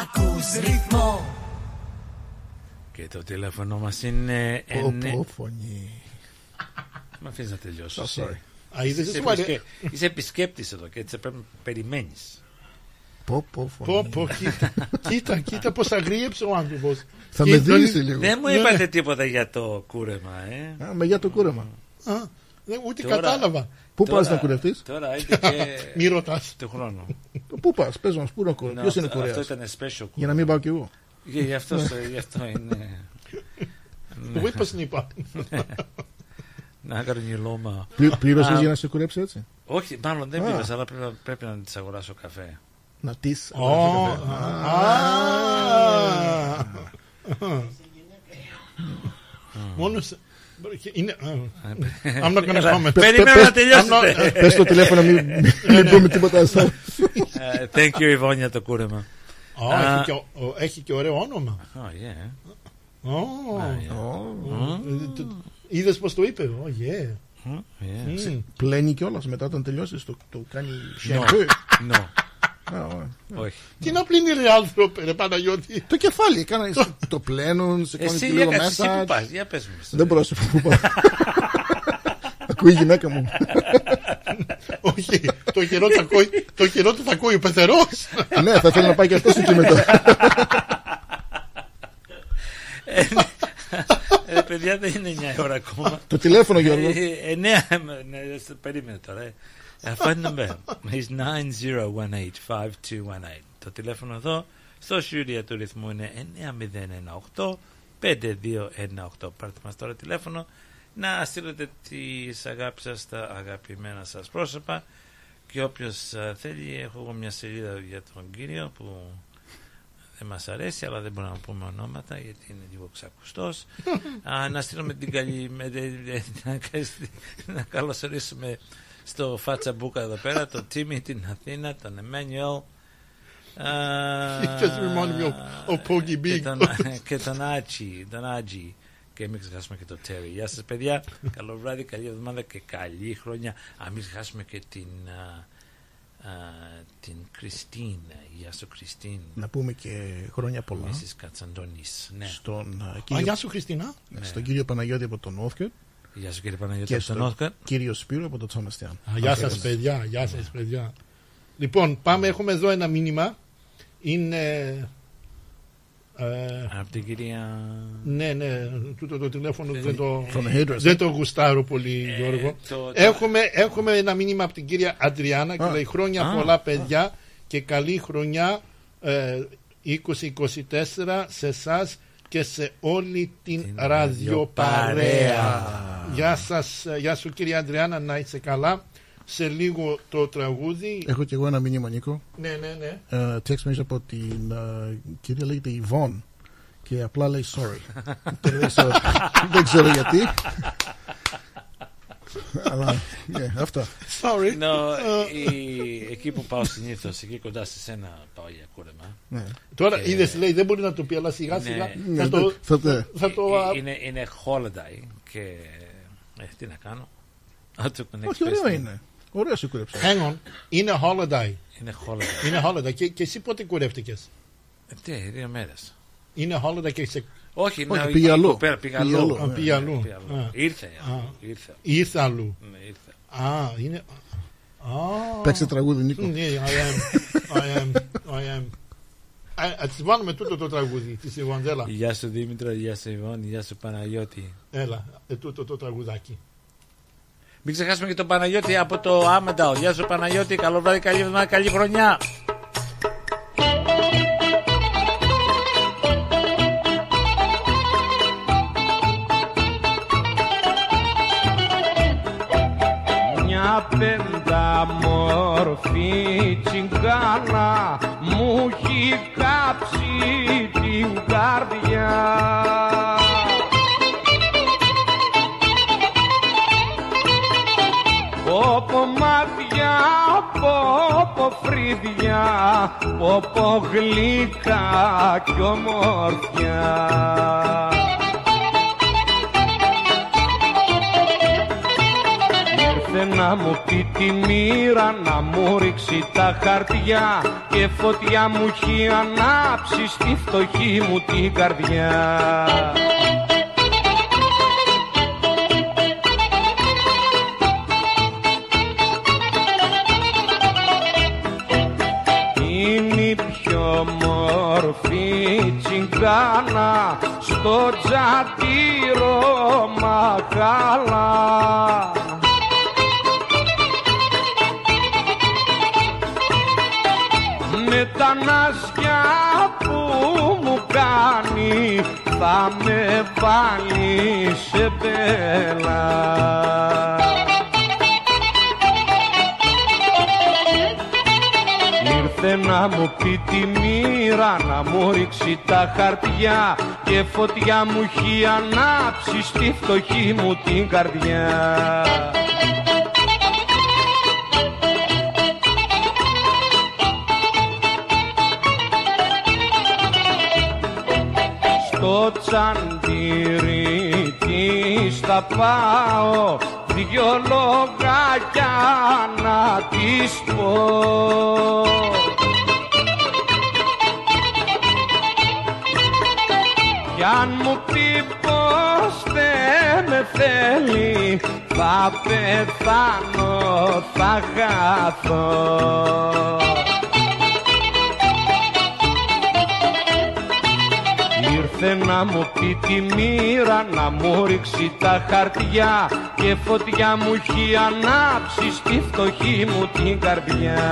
ακούς ρυθμό Και το τηλέφωνο μας είναι. Πω, εννε- πω, φωνή. Μ' αφήνεις να τελειώσω. Oh, εσύ. sorry. Α, είδες, Είσαι, εσύ, επισκέ... είσαι επισκέπτης εδώ και έτσι πρέπει να περιμένεις. Πω, πω, φωνή. Πω, πω, κοίτα, κοίτα, κοίτα πώς αγρίεψε ο άνθρωπος. Θα Και με τον- δίσει λίγο. Δεν μου Ναι, είπατε ναι. τίποτα για το κούρεμα, ε. Α, με για το κούρεμα. Α, δεν- ούτε Τώρα- κατάλαβα. Πού Τώρα- πας να κουρευτείς; Τώρα είναι και Μη ρωτάς. του χρόνου. Πού πας, πες μας, πού είναι ο κουρεμα. Ναι, Ποιος είναι αυτό- Κορέας. Αυτό ήταν special Για να μην πάω κι εγώ. Για- Γι' αυτό, γι' αυτό είναι. Ναι. Εγώ είπα στην είπα. Να καρνιλώμα. Πλη- Πλήρωσες Α, για να σε κουρέψει έτσι; Όχι, μάλλον δεν Α. πλήρωσα, αλλά πρέπει, να- πρέπει να της αγοράσω καφέ. Να τις Ω, α, Μόνο σε- είναι- α, I'm not gonna Έλα, comment. Περιμένω να τελειώσετε. I'm not- Πες το τηλέφωνο, μην μην πούμε τίποτα άλλο. Ε, Thank you, Ιβόνια, το κούρεμα. Ω, Α. έχει και ο- ο- Έχει και ωραίο όνομα. Oh, yeah. Ω, ε, το- Είδες πως το είπε; Ω, yeah. Mm, yeah. Μμ. Πλένει κιόλας μετά όταν τελειώσει. Το, το κάνει No. σιαμπέ. No. Α, ωραία. Όχι. Τι να πλύνει ρε άνθρωπε ρε Παναγιώτη; Το κεφάλι. Κάνα, το πλένουν, σε κάνουν Εσύ, και για λίγο κάτσε, εσύ μέσα. που πας, για πες μου. Δεν μπορώ να σου πω πού πάω. Ακούει η γυναίκα μου. Όχι, το καιρό, θα ακούει, το καιρό του θα ακούει ο πεθερός. ναι, θα θέλω να πάει και αυτός εκεί μετά. Ε, παιδί παιδιά δεν είναι 9 ώρα ακόμα. Το τηλέφωνο, Γιώργο. Ε, ε, ναι, ναι, στο- περίμενε τώρα. ε. Ε, Phone number is 90185218. Το τηλέφωνο εδώ στο σιουρία του ρυθμού είναι 9018 5218. Πάρτε μας τώρα τηλέφωνο να στείλετε τις αγάπη σας στα αγαπημένα σας πρόσωπα και όποιος ε, θέλει έχω εγώ μια σελίδα για τον κύριο που δεν μας αρέσει αλλά δεν μπορούμε να πούμε ονόματα γιατί είναι λίγο ξακουστός Α, να στείλουμε την καλή με, ε, ε, να, να καλωσορίσουμε στο Φάτσα Μπούκα εδώ πέρα τον Τίμι, την Αθήνα, τον Εμμάνιουελ He just reminded me of, of Poggy και Big. τον, και τον Άτζι, τον Άτζι. Και μην ξεχάσουμε και το Τέρι. Γεια σας παιδιά, καλό βράδυ, καλή εβδομάδα και καλή χρονιά. Α, μην ξεχάσουμε και την, α, α, την Κριστίν. Γεια σου Κριστίν. Να πούμε και χρόνια πολλά. Mrs. Κατσαντώνης. Ναι. Στον, α, Α, κύριο, γεια σου Χριστίνα. ναι, στον κύριο Παναγιώτη από τον Όθκερ Γεια σου κύριε Παναγιώτη και από τον στον Όθκαρ. κύριο Σπύρο από τον Τσόμαστιάν. Α, Γεια σας παιδιά, γεια σας παιδιά. Λοιπόν, πάμε, έχουμε εδώ ένα μήνυμα. Είναι... ε, Από την κυρία... ναι, ναι, τούτο το τηλέφωνο δεν το, From the hairdresser. δεν το γουστάρω πολύ, Γιώργο. Ε, το- το- Έχουμε, έχουμε ένα μήνυμα από την κυρία Αντριάννα και Α. λέει χρόνια Α. πολλά παιδιά και καλή χρονιά ε, 2024 σε εσάς και σε όλη την, Την ραδιοπαρέα. ραδιοπαρέα. Γεια σας, ε, γεια σου κυρία Αντριάννα, να είσαι καλά. Σε λίγο το τραγούδι. Έχω και εγώ ένα μήνυμα, Νίκο. Ναι, ναι, ναι. Ε, text message από την ε, κυρία λέγεται Ιβόν και απλά λέει sorry. Δεν λέει sorry. Δεν ξέρω γιατί. Αλλά ναι, αυτά. Sorry. No, Ε, η- εκεί που πάω συνήθως, εκεί κοντά σε σένα πάω για κούρεμα. Ναι. Τώρα Και- είδες λέει δεν μπορεί να το πει αλλά σιγά Ναι. σιγά Ναι, θα το, θα το- θα το α, Ε, είναι, είναι holiday και ε, τι να κάνω. I took the next Όχι, ωραίο best thing. είναι. Ωραίος σου κούρεψε. hang on είναι holiday Είναι holiday. είναι holiday και, και εσύ πότε κουρεύτηκες; Ε, Τι, δύο μέρες. είναι holiday και σε Όχι, Όχι, να, πήγε η αλλού. κοπέλα πήγε Πήγε αλλού. αλλού. Α, πήγε αλλού. Πήγε αλλού. Α. Ήρθε. Α. Ήρθε. ήρθε αλλού Ναι, ήρθε. α είναι α Παίξε τραγούδι, Νίκο. ναι I am I am I am Α, ας, της βάλουμε τούτο το τραγούδι της Ιβαντέλα Γεια σου Δήμητρα, γεια σου Ιβόν, γεια σου Παναγιώτη. έλα ε, τούτο το τραγουδάκι Μην ξεχάσουμε και τον Παναγιώτη από το Άμενταλ. Γεια σου Παναγιώτη, καλό βράδυ, καλή εβδομάδα, καλή χρονιά. Μια πενταμόρφη τσιγκάνα μου έχει κάψει την καρδιά Πόπο μάτια, πόπο φρύδια, πόπο γλυκά κι ομορφιά. Ήρθε να μου πει τη μοίρα να μου ρίξει τα χαρτιά και φωτιά μου έχει ανάψει στη φτωχή μου την καρδιά. Μορφή τσιγκάνα στο τζατήρο μαγάλα. Με τα νάσια που μου κάνει θα με βάλει σε μπέλα. Ήρθε να μου πει τη μοίρα να μου ρίξει τα χαρτιά και φωτιά μου έχει ανάψει στη φτωχή μου την καρδιά. Στο τσαντήρι της θα πάω δυο λογάκια να της πω. Κι αν μου πει πως δεν με θέλει θα πεθάνω, θα χαθώ. Ήρθε ήρθε να μου πει τη μοίρα να μου ρίξει τα χαρτιά και φωτιά μου έχει ανάψει στη φτωχή μου την καρδιά.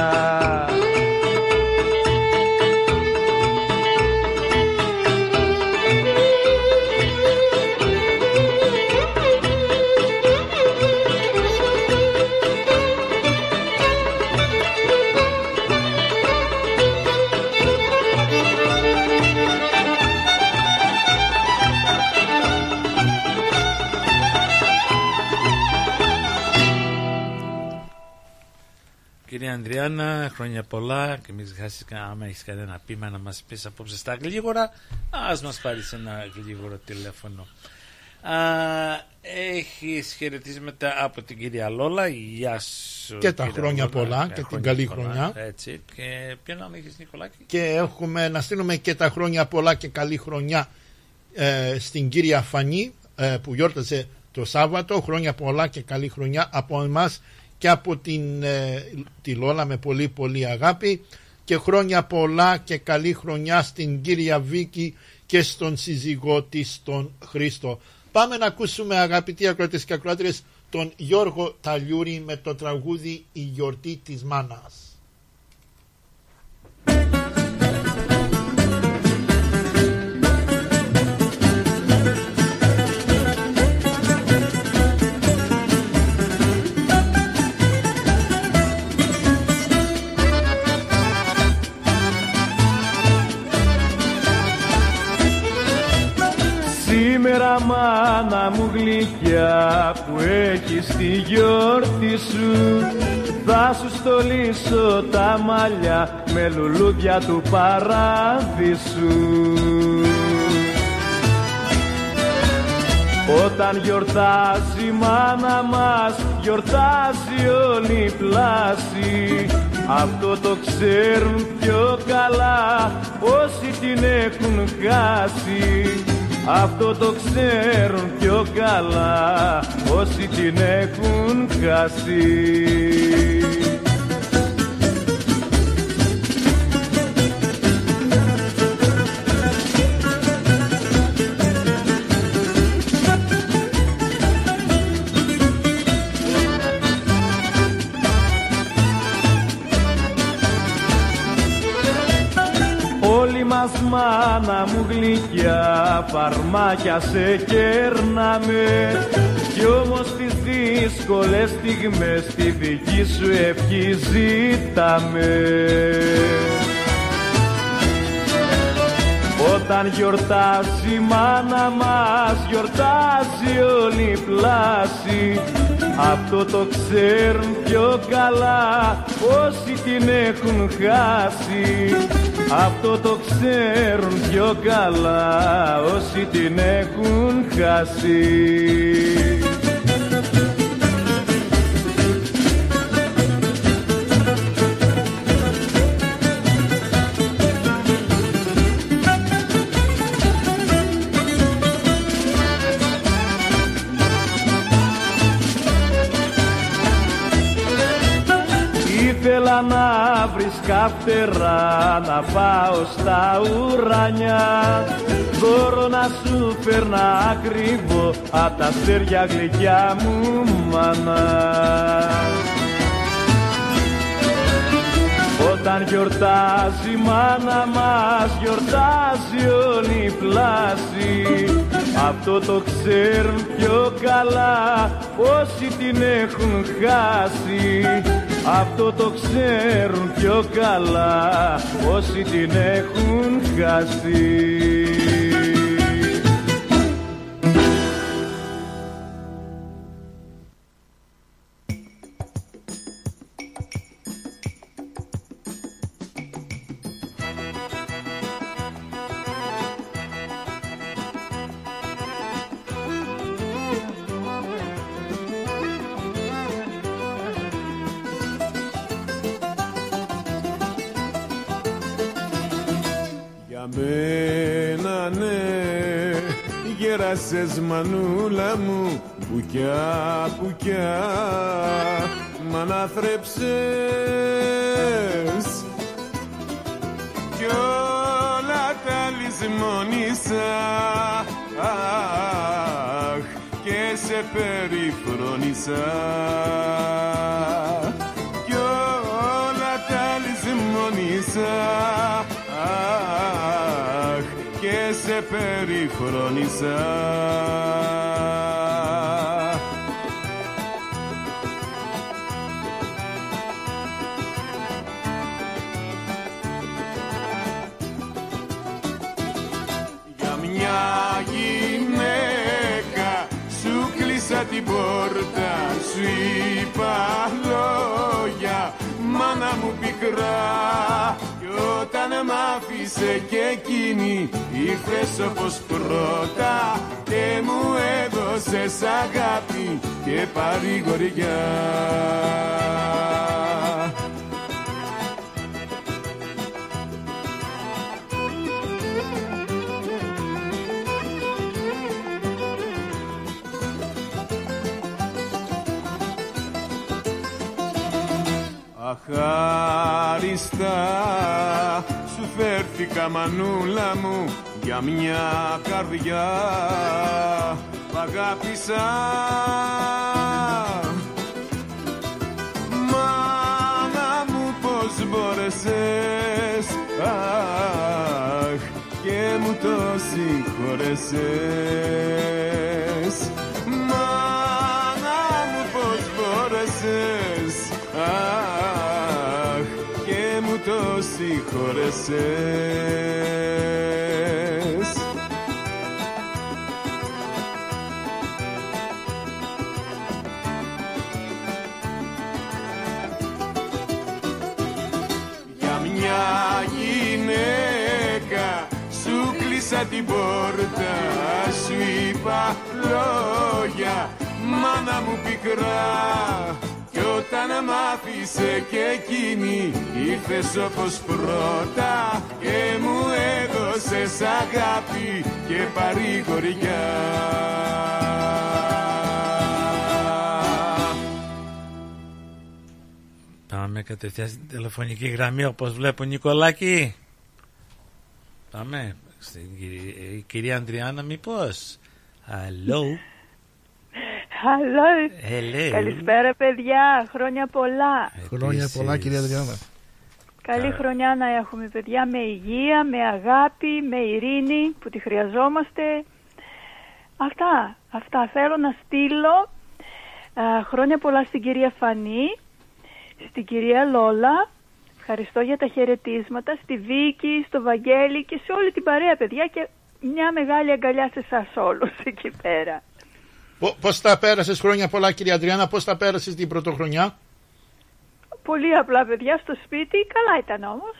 Κυρία Ανδριάννα, χρόνια πολλά και μην ξεχάσεις άμα έχεις κανένα πείμα να μας πεις απόψε στα γλίγορα, ας μας πάρεις ένα γλίγορο τηλέφωνο. Έχεις χαιρετίσματα από την κυρία Λόλα. Γεια σου. Και τα κυρία χρόνια Λόλα. πολλά Ναι, και την χρόνια καλή πολλά. χρονιά. Έτσι. Και ποιον άλλο έχεις Νικολάκη; Και έχουμε να στείλουμε και τα χρόνια πολλά και καλή χρονιά ε, στην κυρία Φανή ε, που γιόρτασε το Σάββατο. Χρόνια πολλά και καλή χρονιά από εμάς και από την, ε, τη Λόλα με πολύ πολύ αγάπη και χρόνια πολλά και καλή χρονιά στην κυρία Βίκη και στον σύζυγό της τον Χρήστο. Πάμε να ακούσουμε αγαπητοί ακροατές και ακροάτριες τον Γιώργο Ταλιούρη με το τραγούδι «Η γιορτή της μάνας». Σήμερα μάνα μου γλυκιά που έχεις τη γιορτή σου Θα σου στολίσω τα μαλλιά με λουλούδια του παράδεισου. Όταν γιορτάζει η μάνα μας, γιορτάζει όλη η πλάση. Αυτό το ξέρουν πιο καλά όσοι την έχουν χάσει Αυτό το ξέρουν πιο καλά όσοι την έχουν χάσει μας μάνα μου γλυκιά φαρμάκια σε κέρναμε. Κι όμως τις δύσκολες στιγμές τη δική σου ευχή ζήταμε. Όταν γιορτάζει η μάνα μας γιορτάζει όλη η πλάση. Αυτό το ξέρουν πιο καλά όσοι την έχουν χάσει Αυτό το ξέρουν πιο καλά όσοι την έχουν χάσει βρίσκα φτερά να πάω στα ουρανιά Δώρο να σου φέρνα ακριβό απ' τα αστέρια γλυκιά μου μάνα. Όταν γιορτάζει η μάνα μας γιορτάζει όλη η πλάση. Αυτό το ξέρουν πιο καλά όσοι την έχουν χάσει Αυτό το ξέρουν πιο καλά όσοι την έχουν χάσει Σε μανούλα μου Πουκιά, πουκιά. Μ' αναθρέψες. Κι όλα τα λησμονήσα Αχ, και σε περιφρόνησα. Περιφρόνησα Για μια γυναίκα σου κλείσα την πόρτα Σου είπα λόγια μάνα μου πικρά. Κι όταν μ' άφησε και εκείνη ήρθες όπως πρώτα Και μου έδωσες αγάπη και παρηγοριά Αχάριστα σου φέρθηκα μανούλα μου για μια καρδιά. Που αγάπησα. Μάνα μου πως μπόρεσες Αχ και μου το συγχωρέσες. Μάνα μου πως μπόρεσες Αχ συγχωρέσες Για μια γυναίκα σου κλείσα την πόρτα Σου είπα λόγια μάνα μου πικρά. Κι όταν μ' άφησε και εκείνη ήρθες όπως πρώτα Και μου έδωσες αγάπη και παρηγοριά Πάμε κατευθείαν στην τηλεφωνική γραμμή όπως βλέπω Νικολάκη. Πάμε στην κυρία, η κυρία Ανδριάννα μήπως. Hello. Hello. Hello. Καλησπέρα παιδιά, χρόνια πολλά. Χρόνια πολλά κυρία Αδριάννα. Καλή χρονιά να έχουμε παιδιά με υγεία, με αγάπη, με ειρήνη που τη χρειαζόμαστε. Αυτά, αυτά θέλω να στείλω α, χρόνια πολλά στην κυρία Φανή, στην κυρία Λόλα, ευχαριστώ για τα χαιρετίσματα, στη Βίκη, στο Βαγγέλη και σε όλη την παρέα παιδιά και μια μεγάλη αγκαλιά σε εσάς όλους εκεί πέρα. Πώς τα πέρασες χρόνια πολλά, κυρία Αντριάννα, πώς τα πέρασες την πρωτοχρονιά; Πολύ απλά παιδιά στο σπίτι, καλά ήταν όμως.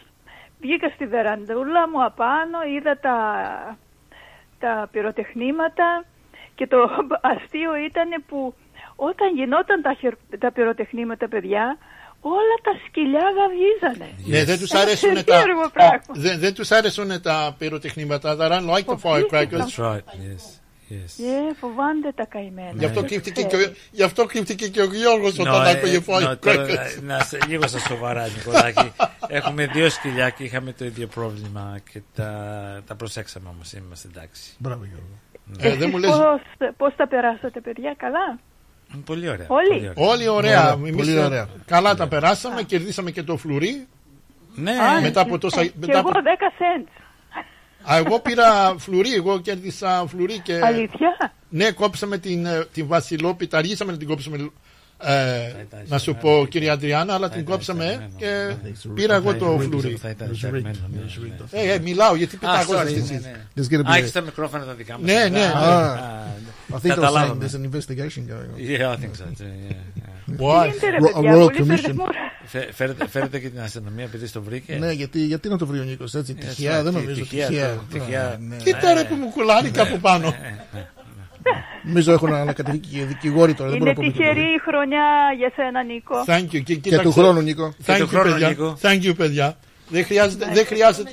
Βγήκα στη βεραντούλα μου απάνω, είδα τα, τα πυροτεχνήματα και το αστείο ήταν που όταν γινόταν τα, χερ- τα πυροτεχνήματα παιδιά, όλα τα σκυλιά γαβγίζανε. Ναι, δεν τους Ένα αρέσουν τα. περίεργο πράγμα. Δεν, δεν τους αρέσουν τα πυροτεχνήματα. They don't like the firecrackers. That's right, yes. Yes. Ε, φοβάνται τα καημένα. Γι' αυτό Δεν κρύφτηκε και, ξέρει. ο- γι' αυτό κρύφτηκε και ο Γιώργος όταν No, άκουγε ε, no, τώρα, firecrackers. να σε- λίγο στα σοβαρά, Νικολάκη. Έχουμε δύο σκυλιά και είχαμε το ίδιο πρόβλημα και τα, τα προσέξαμε όμως, είμαστε εντάξει. Μπράβο Γιώργο. Ε, δεν μου λες- Πώς, πώς τα περάσατε παιδιά, καλά; Πολύ ωραία. Όλοι; πολύ Όλοι ωραία. Ωραία, Εμείς, πολύ ε, ωραία. Καλά τα περάσαμε, κερδίσαμε και το φλουρί. Ναι, μετά από τόσα. Και Μετά εγώ από... 10 cents. Α, εγώ πήρα φλουρί, εγώ κέρδισα φλουρί και. Αλήθεια; Ναι, κόψαμε την, ε, την Βασιλόπιτα, αργήσαμε να την κόψουμε. Ε, ήταν να σου εισαγμένο πω, και- κυρία Αντριάννα, αλλά θα την ήταν κόψαμε εισαγμένο, και ναι. πήρα εγώ Θα το ήταν- φλουρί. Θα ήταν It was εισαγμένο, rigged. ναι, It was ναι. rigged. Ε, ε, μιλάω, γιατί Α, πετάγονται sorry, εσείς. ναι, ναι. There's gonna be Α, a- έχεις τα μικρόφωνα τα δικά μας. Ναι, ναι, Α, ναι. α, I think I was saying Καταλάβαμε. there's an investigation going on. Yeah, I think so too, yeah, yeah. Why? Τι ρε Ro- παιδιά, Royal πολύ Commission. μπερδεμόρα. Φε- Φέρετε, φέρετε και την αστυνομία επειδή στο βρήκε. Ναι, γιατί, γιατί να το βρει ο Νίκος έτσι, Yes, τυχαία, right, δεν τι- νομίζω, τυχαία, τυχαία. το- τυχαία. Α, ναι. Κοίτα ρε που μου κουλάρει κάπου πάνω. Νομίζω έχουν ανακατευθεί και δικηγόροι τώρα, δεν μπορώ Είναι να πω τίποτα. τυχερή η χρονιά για σένα Νίκο. Thank you. Και, Και κοίταξε. του χρόνου, Νίκο. Thank του you, χρόνου, παιδιά. Νίκο. Thank you, παιδιά. Δεν χρειάζεται. Δεν χρειάζεται.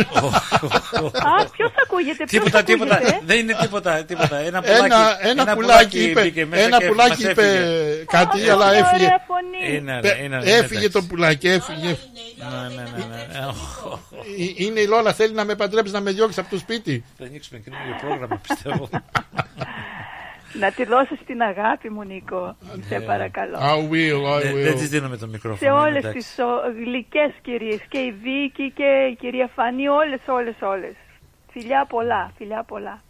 Α, ποιος ακούγεται, ποιος Τίποτα, τίποτα. ακούγεται. Δεν είναι τίποτα, τίποτα. Ένα πουλάκι, Ένα, ένα πουλάκι είπε, μπήκε μέσα ένα και πουλάκι μας είπε έφυγε. κάτι, Α, αλλά τι έφυγε. ωραία φωνή. Είναι, Πε- ρε, είναι, ρε, Έφυγε εντάξει. το πουλάκι, έφυγε. Ναι, ναι, ναι, ναι. Οχ, οχ, οχ. Ε, Είναι η Λόλα, θέλει να με παντρέψει να με διώξει από το σπίτι. Θα ανοίξουμε καινούργιο πρόγραμμα, πιστεύω. Να τη δώσεις την αγάπη μου, Νίκο. Σε παρακαλώ. I will, I Δεν- will. Δεν της δίνουμε το Σε μικρόφωνο. όλες εντάξει. τις ο, γλυκές κυρίες και η Βίκη και η κυρία Φανή, όλες, όλες, όλες. Φιλιά πολλά, φιλιά πολλά.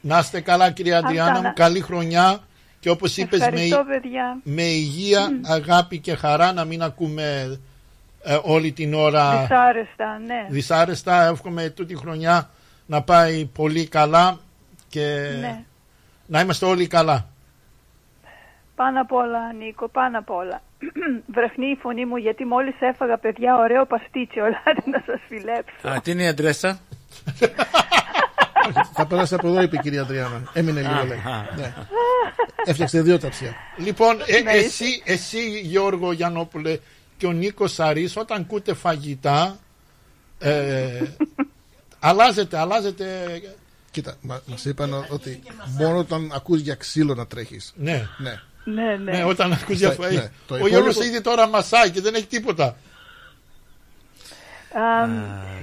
Να είστε καλά κυρία Αυτά, Αντριάννα μου, να- καλή χρονιά και όπως είπες με, Ευχαριστώ, παιδιά. με υγεία, αγάπη και χαρά να μην ακούμε ε, όλη την ώρα Δυσάρεστα, ναι. δυσάρεστα. Εύχομαι τούτη χρονιά να πάει πολύ καλά και ναι. Να είμαστε όλοι καλά. Πάνω απ' όλα, Νίκο, πάνω απ' όλα. Βρεχνεί η φωνή μου γιατί μόλις έφαγα, παιδιά, ωραίο παστίτσιο. Ελάτε να σας φιλέψω. Α, τι είναι η αντρέσα. Θα περάσει από εδώ, είπε η κυρία Αντριάννα. Έμεινε λίγο, Α, λέει. α. Ναι. Έφτιαξε δύο ταψιά. Λοιπόν, ε, Ναι, εσύ, εσύ Γιώργο Γιαννόπουλε και ο Νίκος Σαρής όταν ακούτε φαγητά ε, αλλάζετε, αλλάζετε Κοίτα, μα μας είπαν ότι μόνο όταν ακούς για ξύλο να τρέχεις. ναι. Ναι. Ναι, ναι. Ναι, όταν ακούς για φαΐ. Ναι, το Ο υπόλοιπο- Γιώργος ήδη τώρα μασάει και δεν έχει τίποτα. Α,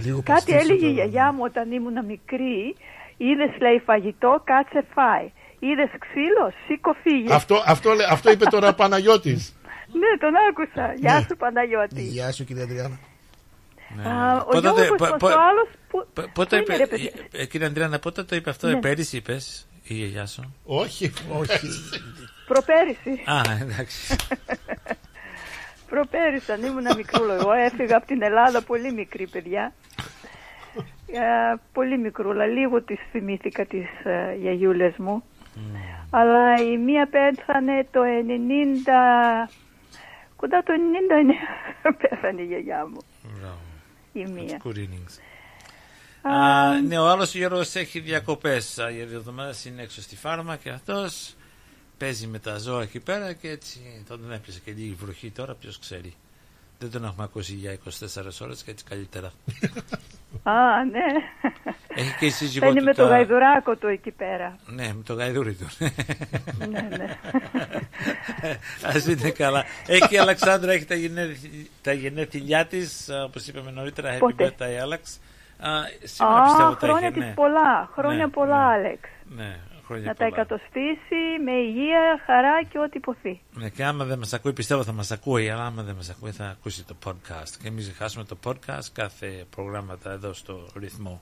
Λίγο κάτι παστίτσιο έλεγε η τώρα. γιαγιά μου όταν ήμουν μικρή. Είδες, λέει, φαγητό, κάτσε φάει. Είδες ξύλο, σήκω φύγε. αυτό, αυτό, λέ- αυτό είπε τώρα ο Παναγιώτης. Ναι, τον άκουσα. Γεια σου, Παναγιώτη. Γεια σου, κυρία Αντριάννα. Α, ο Πότε Γιώργος το- μας, πο- ο πο- άλλος που, Π- που Πότε είναι, είπε, ρε παιδιά. ε, κύριε Αντριάννα, πότε το είπε αυτό, Ναι. ε, πέρυσι είπες, η γιαγιά σου; Όχι. Όχι. Προπέρυσι. Α, εντάξει. Προπέρυσι, αν ήμουν μικρούλο. Εγώ έφυγα από την Ελλάδα πολύ μικρή, παιδιά. Ε, πολύ μικρούλα. Λίγο τις θυμήθηκα τις ε, γιαγιούλες μου. Αλλά η μία πέθανε το 90... Κοντά το 99 πέθανε η γιαγιά μου. Μπράβο. Η μία. Good innings. Α, Α, ναι, ο άλλος Γιώργος έχει διακοπές. Α, Για δύο εβδομάδες είναι έξω στη φάρμα και αυτός παίζει με τα ζώα εκεί πέρα και έτσι τον έπιασε και λίγη βροχή τώρα, ποιος ξέρει. Δεν τον έχουμε ακούσει για 24 ώρες και έτσι καλύτερα. Α, ναι. Έχει και η σύζυγό Θα είναι του με το τα- γαϊδουράκο του εκεί πέρα. Ναι, με το γαϊδούρι του. ναι, ναι. Ας είναι καλά. Έχει και η Αλεξάνδρα, έχει τα, γενέθλι- τα γενέθλιά της, όπως είπαμε νωρίτερα. Happy Πότε; birthday, Alex. Α, σήμερα Α, πιστεύω τα χρόνια είχε, της ναι. πολλά. Χρόνια Ναι, πολλά, ναι. Άλεξ. Ναι, χρόνια Να τα πολλά. εκατοστήσει με υγεία, χαρά και ό,τι υποθεί. Ναι, και άμα δεν μας ακούει, πιστεύω θα μας ακούει, αλλά άμα δεν μας ακούει, θα ακούσει το podcast. Και εμείς χάσουμε το podcast κάθε προγράμματα εδώ στο ρυθμό.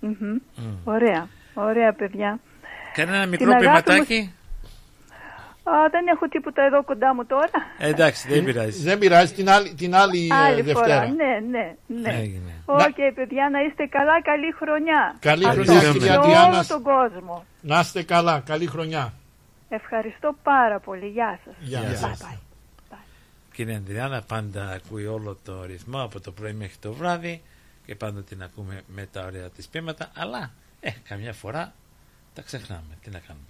Μμμ. Μμ. Ωραία, ωραία παιδιά. Κανένα Την μικρό αγάπη ποιηματάκι; Α, δεν έχω τίποτα εδώ κοντά μου τώρα. Ε, εντάξει, δεν πειράζει. Δεν πειράζει την άλλη, την άλλη, ε, Άλλη Δευτέρα. φορά. Ναι, ναι, ναι. Έγινε. Οκ, παιδιά, να είστε καλά. Καλή χρονιά. Καλή Αυτό χρονιά, σε κυρία όλο Διάννα. τον κόσμο. Να είστε καλά. Καλή χρονιά. Ευχαριστώ πάρα πολύ. Γεια σας. Γεια Γεια σας. σας. Κυρία Αντριάννα, πάντα ακούει όλο το ρυθμό από το πρωί μέχρι το βράδυ και πάντα την ακούμε με τα ωραία της πείματα, αλλά ε, καμιά φορά τα ξεχνάμε. Τι να κάνουμε.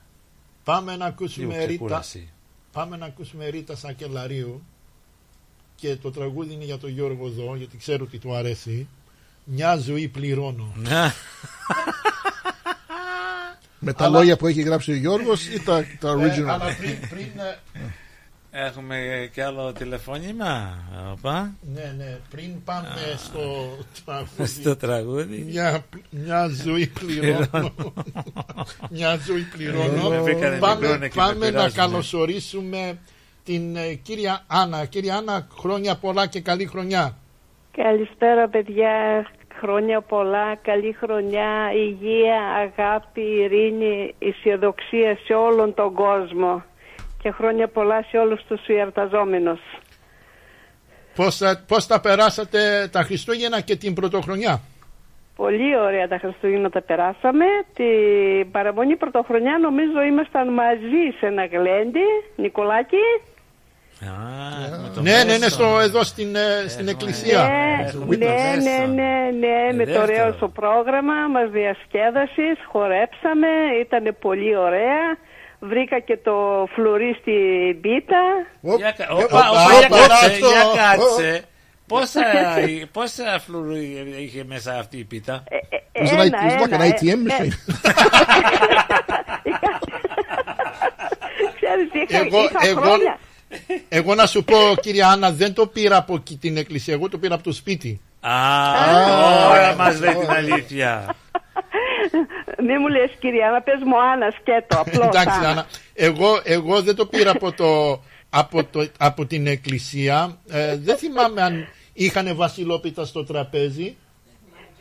Πάμε να ακούσουμε Λίγο Ρίτα. ξεκούραση. Πάμε να ακούσουμε Ρίτα Σακελαρίου και το τραγούδι είναι για τον Γιώργο εδώ γιατί ξέρω ότι του αρέσει. Μια ζωή πληρώνω. Ναι. Με τα Αλλά- λόγια που έχει γράψει ο Γιώργος ή τα, τα Ε, original; αλλά πριν, πριν, ε, Έχουμε και άλλο τηλεφώνημα. Οπα. ναι, ναι, πριν πάμε στο τραγούδι. Στο τραγούδι. Μια, μια ζωή πληρώνω. μια ζωή πληρώνω. Με βρήκανε πάμε μικρό και πάμε με να πειράζουνε. καλωσορίσουμε την ε, κυρία Άννα. Κυρία Άννα, χρόνια πολλά και καλή χρονιά. Καλησπέρα παιδιά, χρόνια πολλά, καλή χρονιά, υγεία, αγάπη, ειρήνη, αισιοδοξία σε όλον τον κόσμο και χρόνια πολλά σε όλους τους ιερταζόμενους. Πώς, θα- πώς τα περάσατε τα Χριστούγεννα και την Πρωτοχρονιά; Πολύ ωραία τα Χριστούγεννα τα περάσαμε. Την παραμονή πρωτοχρονιά νομίζω ήμασταν μαζί σε ένα γλέντι, Νικολάκη. Ναι, ναι, ναι, στο, εδώ στην, ε, στην εκκλησία. Ναι, ναι, ναι, ναι, ναι, με το δεύτερο. ωραίο σου πρόγραμμα, μας διασκέδασες, χορέψαμε, ήταν πολύ ωραία. Βρήκα και το φλουρί στην πίτα. Για κα- Ε, Όπα, οπα, όπα, για όπα, κάτσε, αυτό. για κάτσε. Πόσα, πόσα φλουρού είχε μέσα αυτή η πίτα; It was an ένα, it was like an ένα, ATM ε, machine. Ξέρεις, είχα, Εγώ, είχα εγώ, χρόνια. εγώ να σου πω κυρία Άννα δεν το πήρα από εκεί την εκκλησία Εγώ το πήρα από το σπίτι Α, τώρα μας λέει την αλήθεια. Μη μου λες κυρία, να πες μου Άννα σκέτο, απλό. Εντάξει, Άννα. Άννα, εγώ, εγώ δεν το πήρα από, το, από, το, από την εκκλησία. Ε, δεν θυμάμαι αν είχαν βασιλόπιτα στο τραπέζι.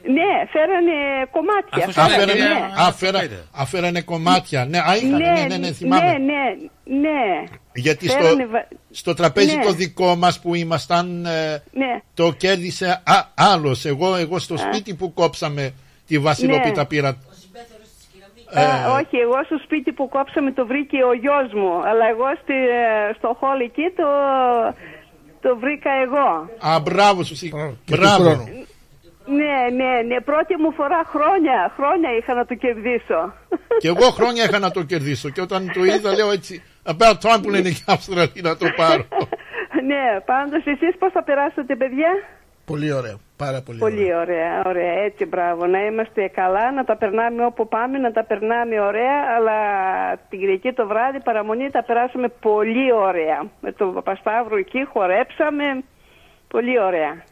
Ναι, φέρανε κομμάτια. Αφού φέρανε, Αφέρανε, ναι. αφέρα, αφέρανε κομμάτια. Ναι, α, είχαν, ναι, ναι, ναι, θυμάμαι. ναι, ναι, ναι. Γιατί στο, Φέρανε βα- στο τραπέζι Ναι. το δικό μας που ήμασταν ε, Ναι. το κέρδισε α, άλλος. Εγώ, εγώ στο σπίτι που κόψαμε τη βασιλόπιτα Ναι. πήρα. Α, Ε, όχι, εγώ στο σπίτι που κόψαμε το βρήκε ο γιος μου, αλλά εγώ στη, ε, στο χόλ εκεί το, το βρήκα εγώ. Α, μπράβο σου. Σι- Και του Μπράβο. χρόνου. Ναι, ναι, ναι, πρώτη μου φορά χρόνια, χρόνια είχα να το κερδίσω. Και εγώ χρόνια είχα να το κερδίσω. Και όταν το είδα, λέω έτσι. About time που λένε και οι Αυστραλοί να το πάρω. ναι, πάντως εσείς πώς θα περάσετε παιδιά; Πολύ ωραίο. Πάρα πολύ, Πολύ ωραία, ωραία, έτσι μπράβο. Να είμαστε καλά, να τα περνάμε όπου πάμε, να τα περνάμε ωραία, αλλά την Κυριακή το βράδυ παραμονή τα περάσαμε πολύ ωραία. Με τον Παπασταύρο εκεί χορέψαμε, πολύ ωραία.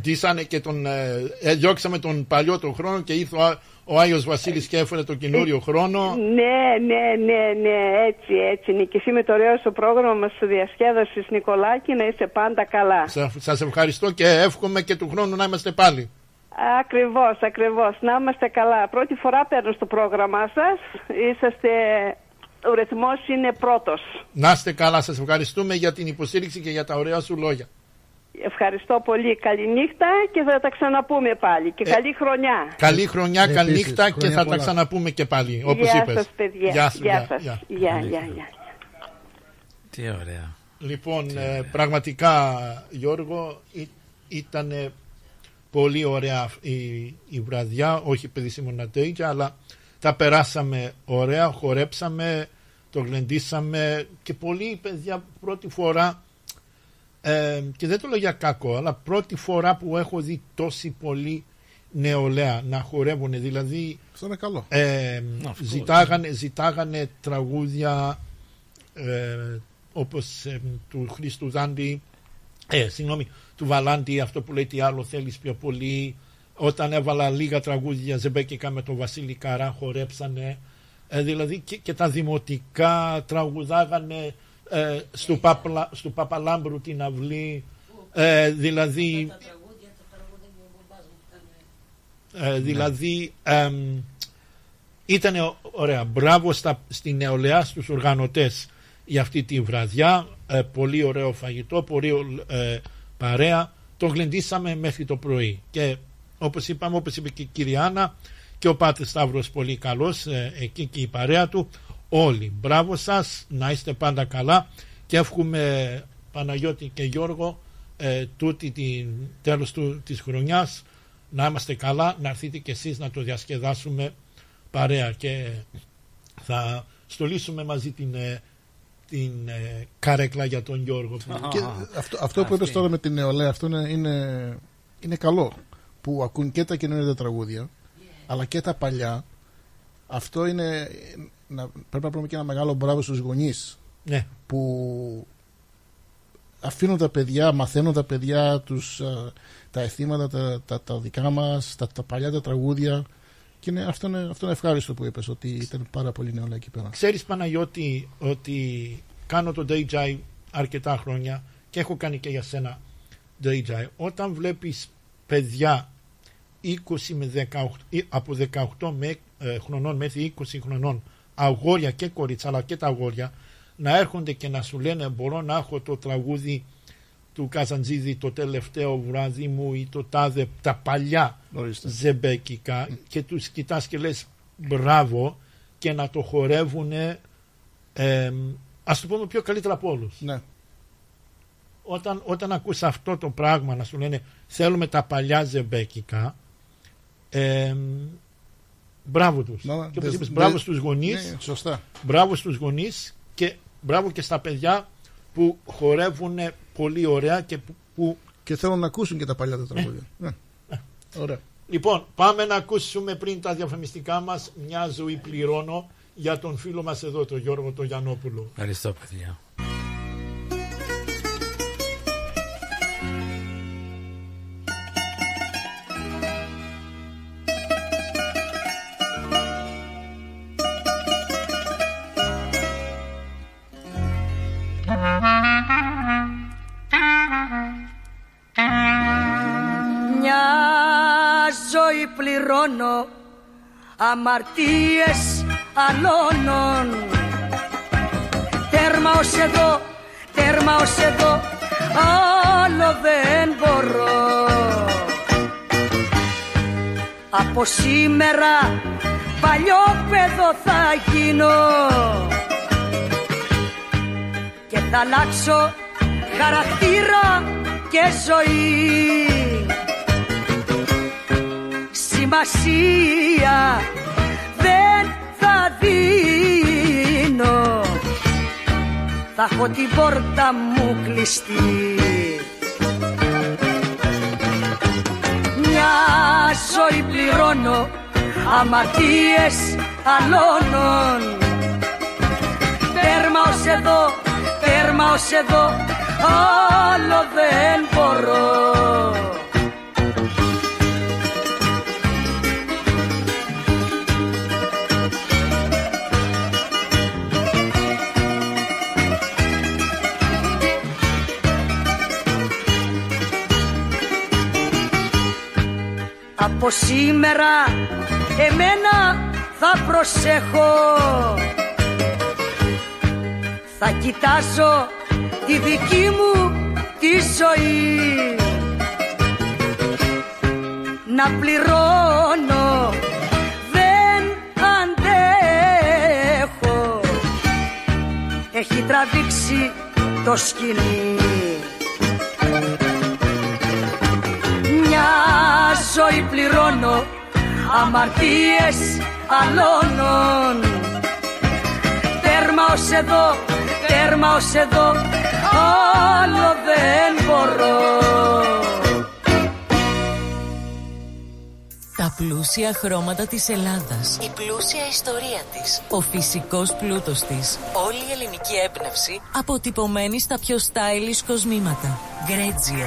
Ντύσανε και τον. Ε, ε, διώξαμε τον παλιό τον χρόνο και ήρθε ο, Ά- ο Άγιος Βασίλης και έφερε τον καινούριο χρόνο. Ναι, ναι, ναι, ναι, έτσι, έτσι είναι. Και εσύ με το ωραίο σου πρόγραμμα μας διασκέδασες Νικολάκη να είσαι πάντα καλά. Σα- Σας ευχαριστώ και εύχομαι και του χρόνου να είμαστε πάλι. Ακριβώς, ακριβώς. Να είμαστε καλά. Πρώτη φορά παίρνω στο πρόγραμμά σας. Είσαστε... Ο ρυθμός είναι πρώτος. Να είστε καλά, σας ευχαριστούμε για την υποστήριξη και για τα ωραία σου λόγια. Ευχαριστώ πολύ. Καληνύχτα και θα τα ξαναπούμε πάλι. Ε, Και καλή χρονιά. Καλή χρονιά, Επίσης, καλή νύχτα και χρόνια θα τα πολλά. ξαναπούμε και πάλι, όπως γεια είπες. σας, παιδιά. Γεια σου, γεια γεια, σας. γεια. Γεια, γεια, γεια. Τι ωραία. Λοιπόν, ε, πραγματικά Γιώργο ήταν πολύ ωραία η, η βραδιά, όχι επειδή ήμουν τέτοια, αλλά τα περάσαμε ωραία, χορέψαμε, το γλεντήσαμε και πολλοί παιδιά πρώτη φορά ε, και δεν το λέω για κακό, αλλά πρώτη φορά που έχω δει τόση πολύ νεολαία να χορεύουν, δηλαδή Αυτό είναι καλό. ε, ζητάγανε, ζητάγανε τραγούδια ε, όπως ε, του Χρήστου Δάντη ε, συγγνώμη, του Βαλάντη αυτό που λέει τι άλλο θέλεις πιο πολύ. Όταν έβαλα λίγα τραγούδια ζεμπέκικα με τον Βασίλη Καρά χορέψανε. Ε, δηλαδή και, και τα δημοτικά τραγουδάγανε ε, στο, Παπλα, στο Παπαλάμπρου την αυλή ε, δηλαδή ε, δηλαδή εμ, ήταν ωραία. Μπράβο στα, στην νεολαία, στους οργανωτές για αυτή τη βραδιά. Ε, πολύ ωραίο φαγητό, πολύ ε, παρέα. Το γλεντήσαμε μέχρι το πρωί. Και όπως είπαμε, όπως είπε και η κυρία Άννα, και ο Πάτρης Σταύρος πολύ καλός, ε, εκεί και η παρέα του. Όλοι. Μπράβο σας, να είστε πάντα καλά και εύχομαι Παναγιώτη και Γιώργο ε, τούτη την τέλος του, της χρονιάς να είμαστε καλά, να έρθετε και εσείς να το διασκεδάσουμε παρέα και θα στολίσουμε μαζί την, ε, την ε, καρέκλα για τον Γιώργο. που- Και αυτό, αυτό που είπες τώρα με την νεολαία, αυτό είναι, είναι, είναι καλό. Που ακούν και τα καινούργια τραγούδια, αλλά και τα παλιά. Αυτό είναι. Να, πρέπει να πούμε και ένα μεγάλο μπράβο στους γονείς Ναι. που αφήνουν τα παιδιά, μαθαίνουν τα παιδιά τους, α, τα αισθήματα τα, τα, τα δικά μας, τα, τα παλιά τα τραγούδια και είναι, αυτό, είναι, αυτό είναι ευχάριστο που είπες ότι ήταν πάρα πολύ νεολαία εκεί πέρα. Ξέρεις Παναγιώτη ότι κάνω το DJ αρκετά χρόνια και έχω κάνει και για σένα DJ. Όταν βλέπεις παιδιά 20 με 18, ή από 18 με, ε, χρονών μέχρι 20 χρονών αγόρια και κορίτσια αλλά και τα αγόρια να έρχονται και να σου λένε μπορώ να έχω το τραγούδι του Καζαντζίδη το τελευταίο βράδυ μου ή το τάδε τα παλιά Ορίστε. ζεμπέκικα και τους κοιτάς και λες μπράβο και να το χορεύουν ε, ας το πούμε πιο καλύτερα από όλους. Ναι. Όταν, όταν ακούς αυτό το πράγμα να σου λένε θέλουμε τα παλιά ζεμπέκικα ε, μπράβο τους. Να, και όπως δες- είπες, μπράβο δε- στους γονείς Ναι, σωστά. μπράβο στους γονείς και μπράβο και στα παιδιά που χορεύουν πολύ ωραία και που, που Και θέλουν να ακούσουν και τα παλιά τα τραγούδια. Ναι. Ωραία. Λοιπόν, πάμε να ακούσουμε πριν τα διαφημιστικά μας μια ζωή πληρώνω για τον φίλο μας εδώ, τον Γιώργο τον Γιαννόπουλο. Ευχαριστώ, παιδιά. Αμαρτίες αλώνων Τέρμα ως εδώ, τέρμα ως εδώ, άλλο δεν μπορώ. Από σήμερα παλιό παιδό θα γίνω. Και θα αλλάξω χαρακτήρα και ζωή Σημασία δεν θα δίνω. Θα έχω την πόρτα μου κλειστή. Μια ζωή πληρώνω αμαρτίες αλώνων. Τέρμα ως εδώ, τέρμα ως εδώ, άλλο δεν μπορώ Από σήμερα εμένα θα προσέχω. Θα κοιτάζω τη δική μου τη ζωή. Να πληρώνω δεν αντέχω. Έχει τραβήξει το σκηνή ζωή πληρώνω αμαρτίες αλώνων Τέρμα ως εδώ, τέρμα ως εδώ, άλλο δεν μπορώ Τα πλούσια χρώματα της Ελλάδας. Η πλούσια ιστορία της. Ο φυσικός πλούτος της. Όλη η ελληνική έμπνευση αποτυπωμένη στα πιο stylish κοσμήματα. Γκρέτζιο.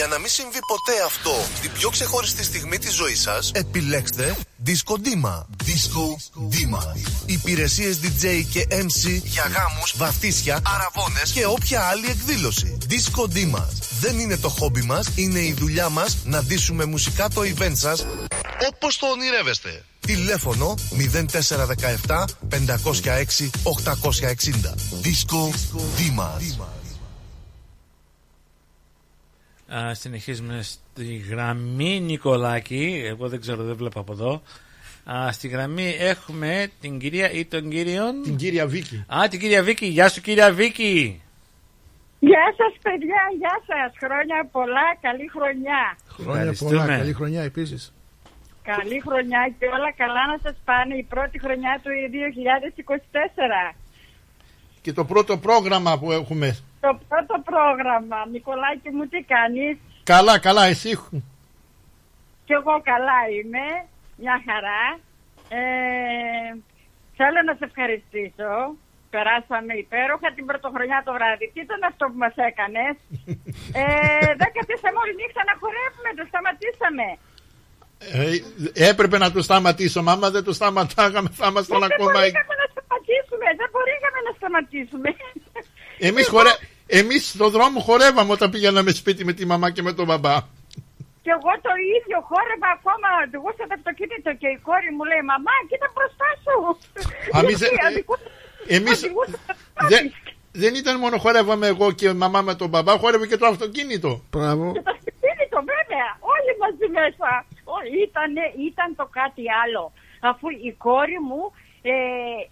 Για να μην συμβεί ποτέ αυτό την πιο ξεχωριστή στιγμή της ζωής σας, επιλέξτε Disco Dima. Disco Dima. Υπηρεσίες DJ και MC για γάμους, βαφτίσια, αραβώνες και όποια άλλη εκδήλωση. Disco Dima. Δεν είναι το χόμπι μας, είναι η δουλειά μας να ντύσουμε μουσικά το event σας όπως το ονειρεύεστε. Τηλέφωνο 0417 506 860. Disco Dima. Α, συνεχίζουμε στη γραμμή Νικολάκη. Εγώ δεν ξέρω, δεν βλέπω από εδώ. Α, στη γραμμή έχουμε την κυρία ή τον κύριο. Την κυρία Βίκη. Α, την κυρία Βίκη. Γεια σου, κυρία Βίκη. Γεια σας παιδιά, γεια σας. Χρόνια πολλά, καλή χρονιά. Χρόνια Ευχαριστούμε. πολλά, καλή χρονιά επίσης. Καλή χρονιά και όλα καλά να σας πάνε η πρώτη χρονιά του 2024. Και το πρώτο πρόγραμμα που έχουμε. Το πρώτο πρόγραμμα. Νικολάκη μου τι κάνεις; Καλά, καλά, εσύ. Κι εγώ καλά είμαι. Μια χαρά. Ε, θέλω να σε ευχαριστήσω. Περάσαμε υπέροχα την πρωτοχρονιά το βράδυ. Τι ήταν αυτό που μας έκανες; Ε, δεν καθίσαμε όλη νύχτα να χορεύουμε. Το σταματήσαμε. Ε, έπρεπε να το σταματήσω. Μα άμα δεν το σταματάγαμε θα ήμασταν δεν ακόμα εκεί. μπορήκαμε να σταματήσουμε. Δεν μπορήκαμε να σταματήσουμε. Εμείς, χορε... Εμείς στο δρόμο χορεύαμε όταν πήγαμε σπίτι με τη μαμά και με τον μπαμπά. Και εγώ το ίδιο χόρευα ακόμα, οδηγούσα το αυτοκίνητο και η κόρη μου λέει «Μαμά, κοίτα μπροστά σου». Αμείς, Γιατί ε, οδηγούσα- Εμείς οδηγούσα το δεν, δεν ήταν μόνο χορεύαμε εγώ και η μαμά με τον μπαμπά, χόρευε και το αυτοκίνητο. Μπράβο. Και το αυτοκίνητο βέβαια, όλοι μαζί μέσα. Ό, Ήτανε, ήταν το κάτι άλλο. Αφού η κόρη μου ε,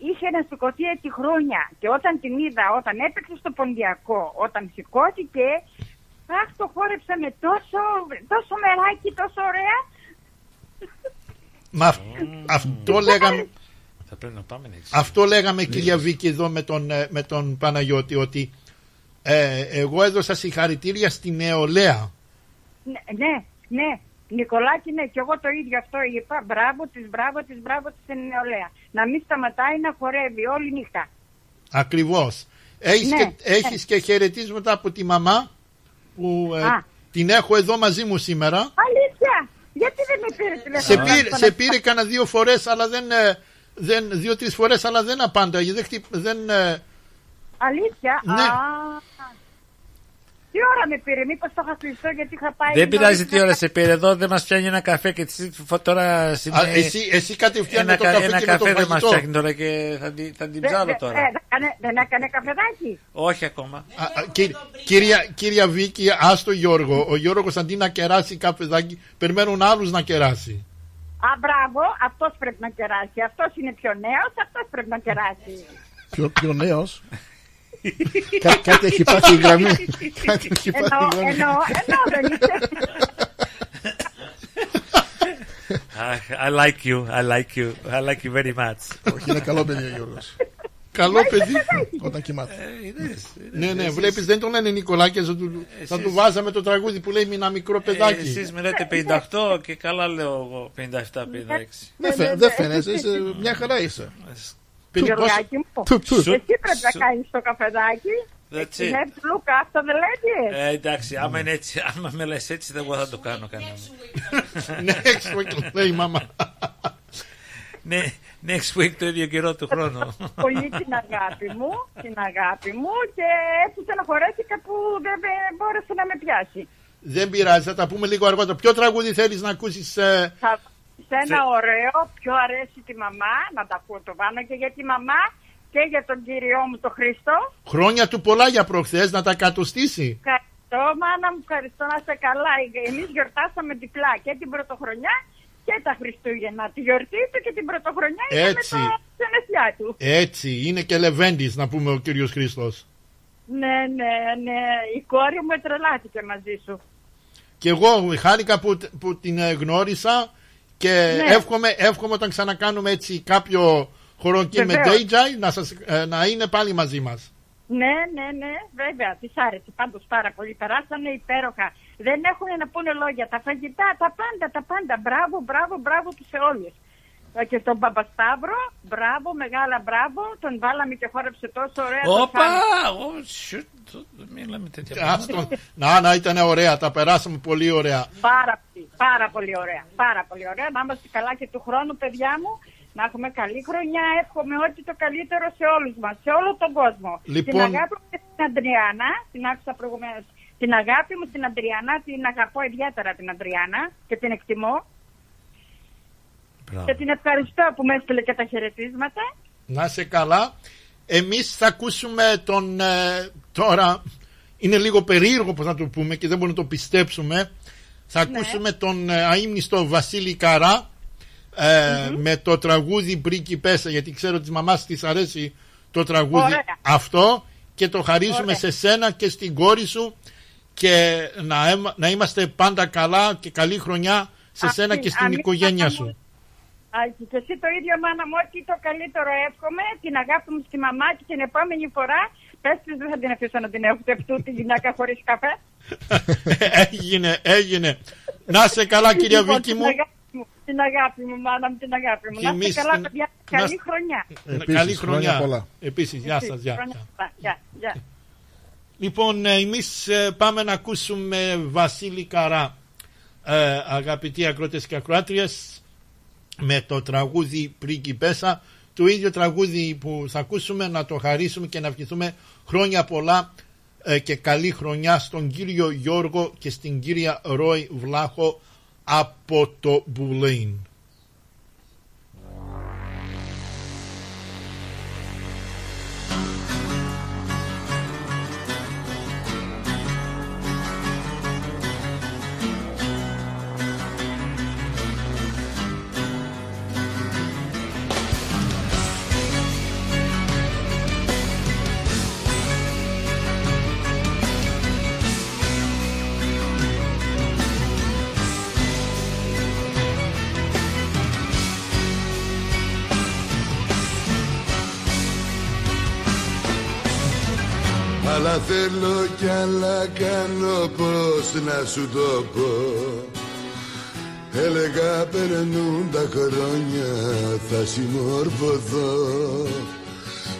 είχε να σηκωθεί έτσι χρόνια. Και όταν την είδα, όταν έπαιξε στο Ποντιακό, όταν σηκώθηκε, αχ, το χόρεψα με τόσο, τόσο μεράκι, τόσο ωραία. Μα αυ- αυτό λέγαμε, Θα πρέπει να πάμε έτσι. αυτό λέγαμε κυρία Βίκη εδώ με τον, ε, με τον Παναγιώτη ότι ε, εγώ έδωσα συγχαρητήρια στη νεολαία. Ναι, ναι, ναι. Νικολάκη, ναι, και εγώ το ίδιο αυτό είπα. Μπράβο της, μπράβο της, μπράβο της στην νεολαία. Να μην σταματάει να χορεύει όλη νύχτα. Ακριβώς. Έχεις, Ναι, και, ναι. έχεις και χαιρετίσματα από τη μαμά που ε, Α. την έχω εδώ μαζί μου σήμερα. Αλήθεια! Γιατί δεν με πήρε τηλέφωνο; Σε να πήρε, τον σε πήρε κανένα δύο φορές αλλά δεν, ε, δεν δύο-τρεις φορές αλλά δεν απάντα. Δεν, χτυ- δεν, ε, Αλήθεια; Ναι. Α, τι ώρα με πήρε, μήπως το είχα κλειστό γιατί είχα πάει. Δεν πειράζει νωρίς τι να- ώρα σε πήρε εδώ, δεν μας πιάνει ένα καφέ και τη τώρα. Α, εσύ- εσύ κατευθείαν ένα, με το κα- καφέ ένα και με το καφέ δεν μας φαγητό. πιάνει τώρα και θα, την- θα την Δεν- ψάλω δεν- τώρα. ε, δεν έκανε- Δεν έκανε καφεδάκι. Όχι ακόμα. Α, α, κύ- Κυρία, κυρία Βίκη, άστο Γιώργο. Ο Γιώργος αντί να κεράσει καφεδάκι, περιμένουν άλλους να κεράσει. Α, μπράβο, αυτός πρέπει να κεράσει. Αυτός είναι πιο νέος, αυτός πρέπει να κεράσει. Πιο, πιο νέος. Κά, κάτι έχει πάθει η γραμμή. κάτι έχει πάθει Εννοώ, η γραμμή. εννοώ, εννοώ, δεν είσαι. I, I like you, I like you, I like you very much. Όχι, είναι καλό παιδί ο Γιώργος. Καλό παιδί. Όταν κοιμάται. Ναι, ναι, βλέπεις δεν τον λένε Νικολάκη, θα του, θα του βάζαμε το τραγούδι που λέει Μήνα μικρό παιδάκι. Εσείς με λέτε 58 και καλά λέω εγώ 57-56. Δεν φαι- δεν φαίνεσαι, είσαι- μια χαρά είσαι. Γιωργάκη μου, Του, του. εσύ πρέπει να Σου- κάνεις το καφεδάκι. That's You it. have to look after the ladies. Ε, εντάξει, άμα, είναι έτσι, άμα με λες έτσι, δεν εγώ θα το κάνω κανένα. Next week, λέει η μάμα. ναι, next week το ίδιο καιρό του χρόνου. πολύ την αγάπη μου, την αγάπη μου και έτσι στεναχωρέθηκα που δεν με- μπόρεσε να με πιάσει. Δεν πειράζει, θα τα πούμε λίγο αργότερα. Ποιο τραγούδι θέλεις να ακούσεις ε, Θα σε ένα ωραίο, πιο αρέσει τη μαμά, να τα ακούω το πάνω και για τη μαμά και για τον κύριό μου τον Χριστό. χρόνια του πολλά για προχθές να τα κατοστήσει. Ευχαριστώ, μάνα μου, ευχαριστώ να είστε καλά. Εμείς γιορτάσαμε διπλά και την πρωτοχρονιά και τα Χριστούγεννα. Τη γιορτή του και την πρωτοχρονιά ήταν Έτσι. με τα γενέθλιά του. Έτσι, είναι και Λεβέντης να πούμε ο κύριος Χριστός. Ναι, ναι, ναι. Η κόρη μου τρελάθηκε μαζί σου. Και εγώ χάρηκα που, που την ε, γνώρισα και Ναι. εύχομαι, εύχομαι όταν ξανακάνουμε έτσι κάποιο χωροκή με Βεβαίως. DJ να, σας, ε, να είναι πάλι μαζί μας. Ναι, ναι, ναι, βέβαια, της άρεσε πάντως πάρα πολύ. Περάσανε υπέροχα. Δεν έχουν να πούνε λόγια. Τα φαγητά, τα πάντα, τα πάντα. Μπράβο, μπράβο, μπράβο του σε όλους. Ε, Και στον Παπασταύρο, μπράβο, μεγάλα μπράβο. Τον βάλαμε και χόρεψε τόσο ωραία. το Όπα! Σάββατο. Ω, shoot, Δεν μιλάμε τέτοια Άστον. πράγματα. να, να, ήταν ωραία, τα περάσαμε πολύ ωραία. Πάρα πολύ, πάρα πολύ ωραία. Πάρα πολύ ωραία. Να είμαστε καλά και του χρόνου, παιδιά μου. Να έχουμε καλή χρονιά. Εύχομαι ό,τι το καλύτερο σε όλους μας, σε όλο τον κόσμο. Λοιπόν- Την αγάπη μου και στην Αντριάννα, την άκουσα προηγουμένως. Την αγάπη μου στην Αντριάννα, την αγαπώ ιδιαίτερα την Αντριάννα και την εκτιμώ. Και την ευχαριστώ που με έστειλε και τα χαιρετίσματα. Να είσαι καλά. Εμείς θα ακούσουμε τον ε, τώρα, είναι λίγο περίεργο πώς να το πούμε και δεν μπορούμε να το πιστέψουμε. Θα Ναι. ακούσουμε τον ε, αείμνηστο Βασίλη Καρά ε, με το τραγούδι Πρίγκιπέσσα γιατί ξέρω ότι της μαμάς της αρέσει το τραγούδι Ωραία. αυτό και το χαρίζουμε Ωραία. σε σένα και στην κόρη σου και να, αίμα- να είμαστε πάντα καλά και καλή χρονιά σε σένα Αμήν, και στην αμήν, οικογένεια μάνα σου. Μου. Α, και εσύ το ίδιο μάνα μου, ό,τι το καλύτερο εύχομαι, την αγάπη μου στη μαμά και την επόμενη φορά, πες της δεν θα την αφήσω να την έχω αυτού τη γυναίκα χωρίς καφέ. έγινε, έγινε. Να σε καλά κυρία Λοιπόν, Βίκη την μου. αγάπη μου. Την αγάπη μου, μάνα μου, την αγάπη μου. Και Να είστε εμείς καλά, την- παιδιά. να- Καλή χρονιά. Επίσης, Καλή χρόνια χρονιά. πολλά. Επίσης, γεια σας. Γεια. Χρόνια πολλά. Γεια, γεια. Λοιπόν, ε, εμείς ε, πάμε να ακούσουμε Βασίλη Καρά, ε, αγαπητοί ακρότες και ακροάτριες, με το τραγούδι Πρίγκιπέσσα, το ίδιο τραγούδι που θα ακούσουμε να το χαρίσουμε και να ευχηθούμε χρόνια πολλά ε, και καλή χρονιά στον κύριο Γιώργο και στην κυρία Ρόι Βλάχο από το Μπουλέιν. Αλλά θέλω κι άλλα κάνω πως να σου το πω. Έλεγα περνούν τα χρόνια θα συμμορφωθώ.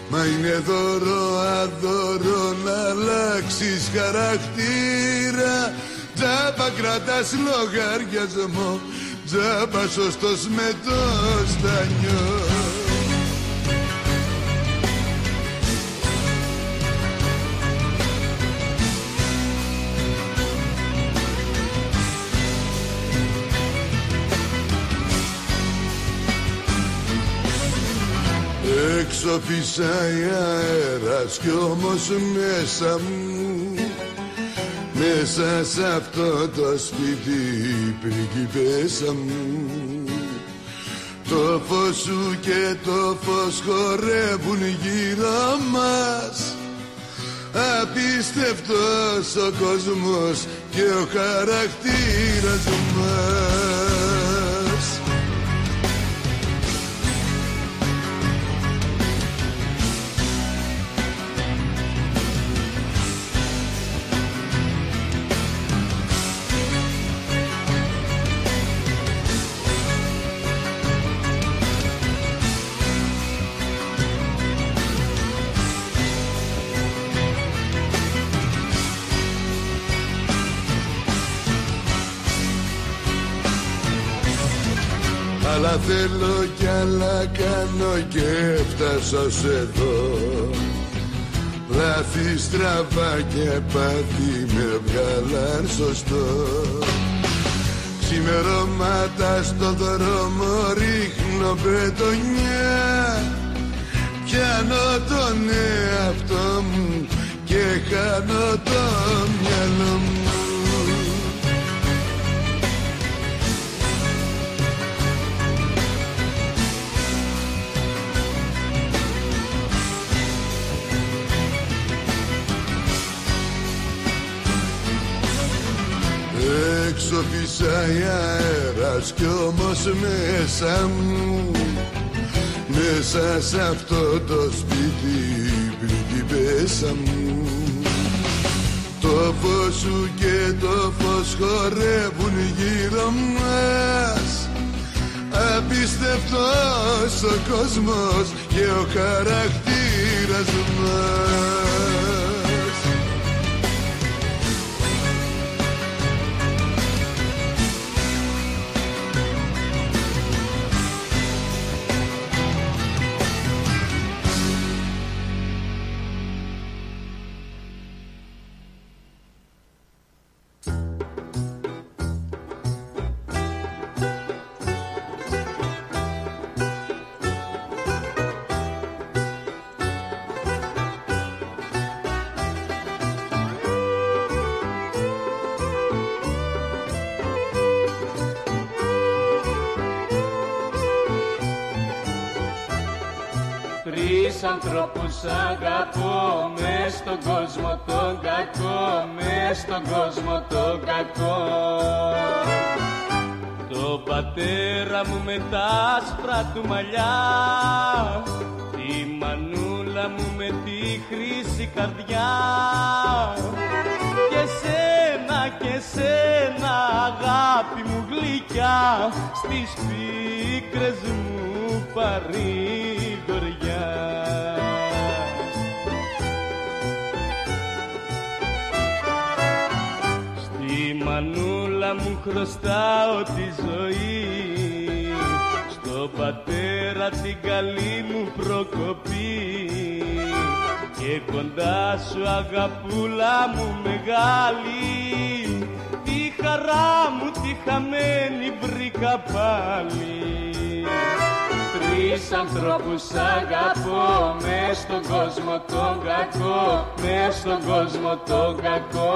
Μα είναι δώρο αδώρο να αλλάξεις χαρακτήρα. Τζάμπα κρατάς λογαριασμό Τζάμπα σωστός με το στανιό Έξω φυσάει αέρας κι όμως μέσα μου. Μέσα σε αυτό το σπίτι πριγκιπέσα μου. Το φως σου και το φως χορεύουν γύρω μας. Απίστευτος ο κόσμος και ο χαρακτήρας μας θέλω κι άλλα κάνω και φτάσω ως εδώ Λάθη στραβά και πάθη με βγάλαν σωστό Ξημερώματα στο δρόμο ρίχνω πετονιά Πιάνω τον εαυτό μου και χάνω το μυαλό μου Έξω φυσάει αέρας κι όμως μέσα μου Μέσα σε αυτό το σπίτι πριγκιπέσα μου. Το φως σου και το φως χορεύουν γύρω μας. Απίστευτος ο κόσμος και ο χαρακτήρας μας ανθρώπους αγαπώ μες στον κόσμο τον κακό μες στον κόσμο τον κακό. Το πατέρα μου με τα άσπρα του μαλλιά Τη μανούλα μου με τη χρύση καρδιά. Και σένα και σένα αγάπη μου γλυκιά Στις πίκρες μου παρηγοριά χρωστάω τη ζωή. Στο πατέρα την καλή μου προκοπή. Και κοντά σου αγαπούλα μου μεγάλη Τη χαρά μου τη χαμένη βρήκα πάλι. Τρεις ανθρώπους αγαπώ μες στον κόσμο τον κακό μες στον κόσμο τον κακό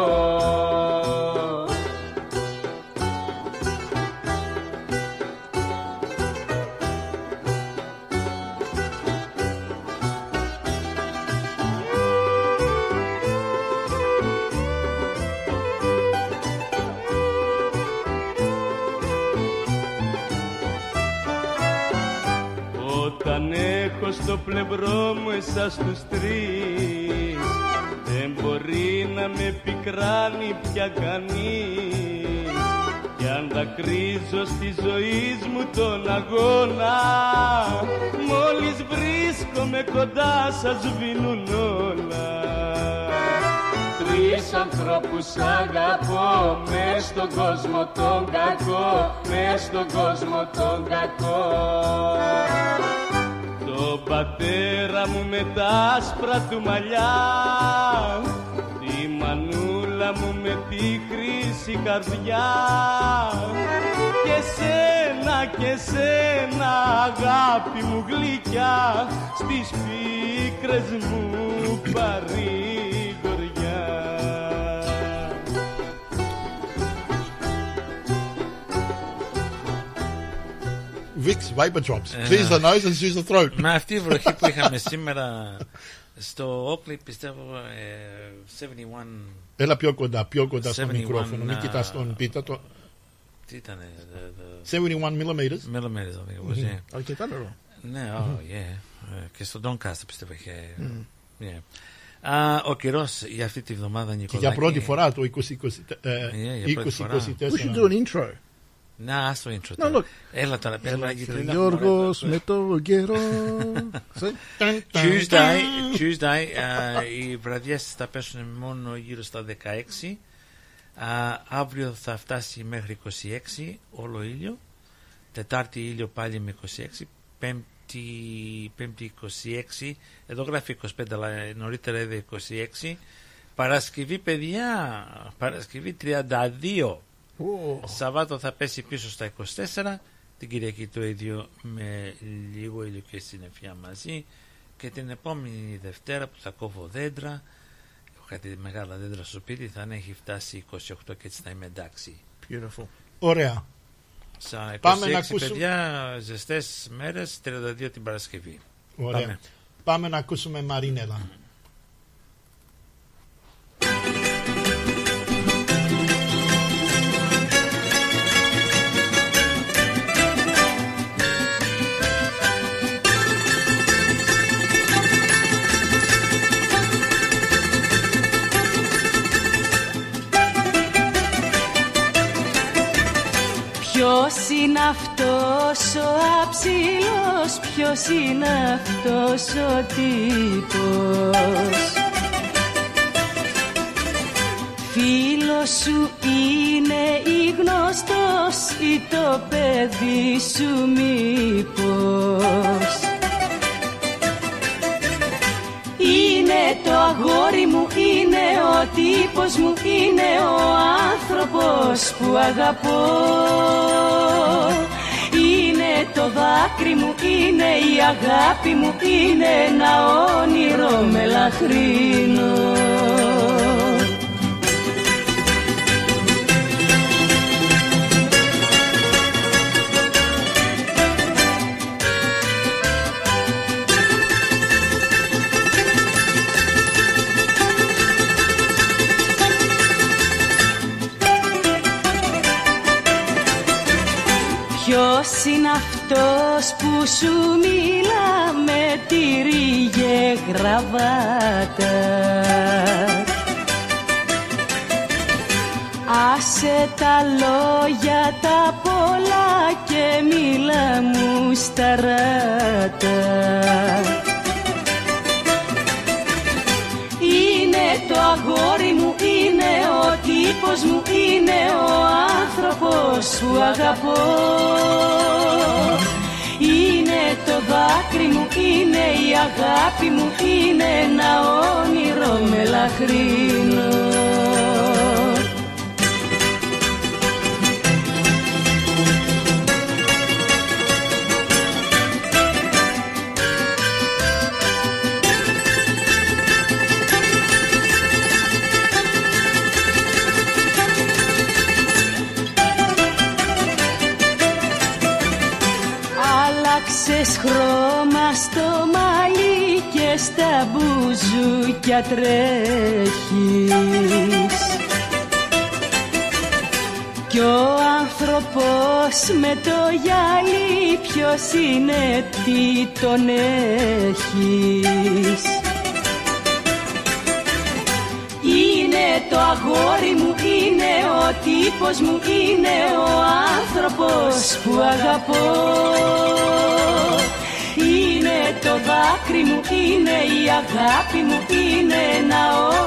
στο πλευρό μου εσάς τους τρεις. Δεν μπορώ να με πικράνει πια κανείς. Κι αν δακρύζω στη ζωή μου τον αγώνα Μόλις βρίσκομαι κοντά σας σβήνουν όλα. Τρεις ανθρώπους αγαπώ Μες στον κόσμο τον κακό Μες στον κόσμο τον κακό Τον πατέρα μου με τα άσπρα του μαλλιά. Τη μανούλα μου με τη χρύση καρδιά. Και σένα και σένα αγάπη μου γλυκιά Στις πίκρες μου παρηγοριά Vicks Viper Drops. Ε, Clears the nose and soothes the throat. Με αυτή η βροχή που είχαμε σήμερα στο Oakley πιστεύω ε, 71 Έλα πιο κοντά, πιο κοντά στο 71, μικρόφωνο. Μην α, κοιτάς τον πίτα. Το... Τι ήταν 71 millimeters. Millimeters, I think it was, Mhm. yeah. Αρκετά νερό. Ναι, oh, yeah. Ε, Και στο Doncaster πιστεύω είχε. Μμμ. Yeah. Α, ο καιρός για αυτή τη βδομάδα, Και Νικολάκη. για πρώτη φορά το 2024. Yeah, για πρώτη φορά. We should do an intro. Να, ας το intro. No, τώρα. look. Έλα τώρα, πες Έλα μου, και γιατί ο πριν Γιώργος έχουμε- με το καιρό. Tuesday, Tuesday α, οι βραδιές θα πέσουν μόνο γύρω στα 16. Α, αύριο θα φτάσει μέχρι 26 όλο ήλιο. Τετάρτη ήλιο πάλι με 26. Πέμπτη, πέμπτη 26. Εδώ γράφει 25 αλλά νωρίτερα είδε 26. Παρασκευή παιδιά, Παρασκευή 32. Σαββάτο θα πέσει πίσω στα 24. Την Κυριακή το ίδιο με λίγο ήλιο και συννεφιά μαζί. Και την επόμενη Δευτέρα που θα κόβω δέντρα, έχω κάτι μεγάλα δέντρα στο σπίτι, θα έχει φτάσει 28 και έτσι θα είμαι εντάξει. Beautiful. Ωραία. Στα 26 Πάμε να ακούσουμε- παιδιά, ζεστές μέρες, 32 την Παρασκευή. Ωραία. Πάμε. Πάμε να ακούσουμε Μαρίνελα. Ποιος είναι αυτός ο αψιλός, ποιος είναι αυτός ο τύπος. Φίλος σου είναι ή γνωστός ή το παιδί σου μήπως το αγόρι μου, είναι ο τύπος μου, είναι ο άνθρωπος που αγαπώ. Είναι το δάκρυ μου, είναι η αγάπη μου, είναι ένα όνειρο μελαχρινό. Είναι αυτός που σου μιλά με τυρί και γραβάτα. Άσε τα λόγια τα πολλά και μίλα μου σταράτα Είναι το αγόρι μου, είναι ο τύπος μου, είναι ο άνθρωπος που αγαπώ. Είναι το δάκρυ μου, είναι η αγάπη μου, είναι ένα όνειρο μελαχρινό. Άλλαξες χρώμα στο μαλλί και στα μπουζούκια τρέχεις. Κι ο άνθρωπος με το γυαλί ποιος είναι τι τον έχεις. Είναι τύπος μου είναι ο άνθρωπος που αγαπώ. Είναι το δάκρυ μου, είναι η αγάπη μου Είναι ένα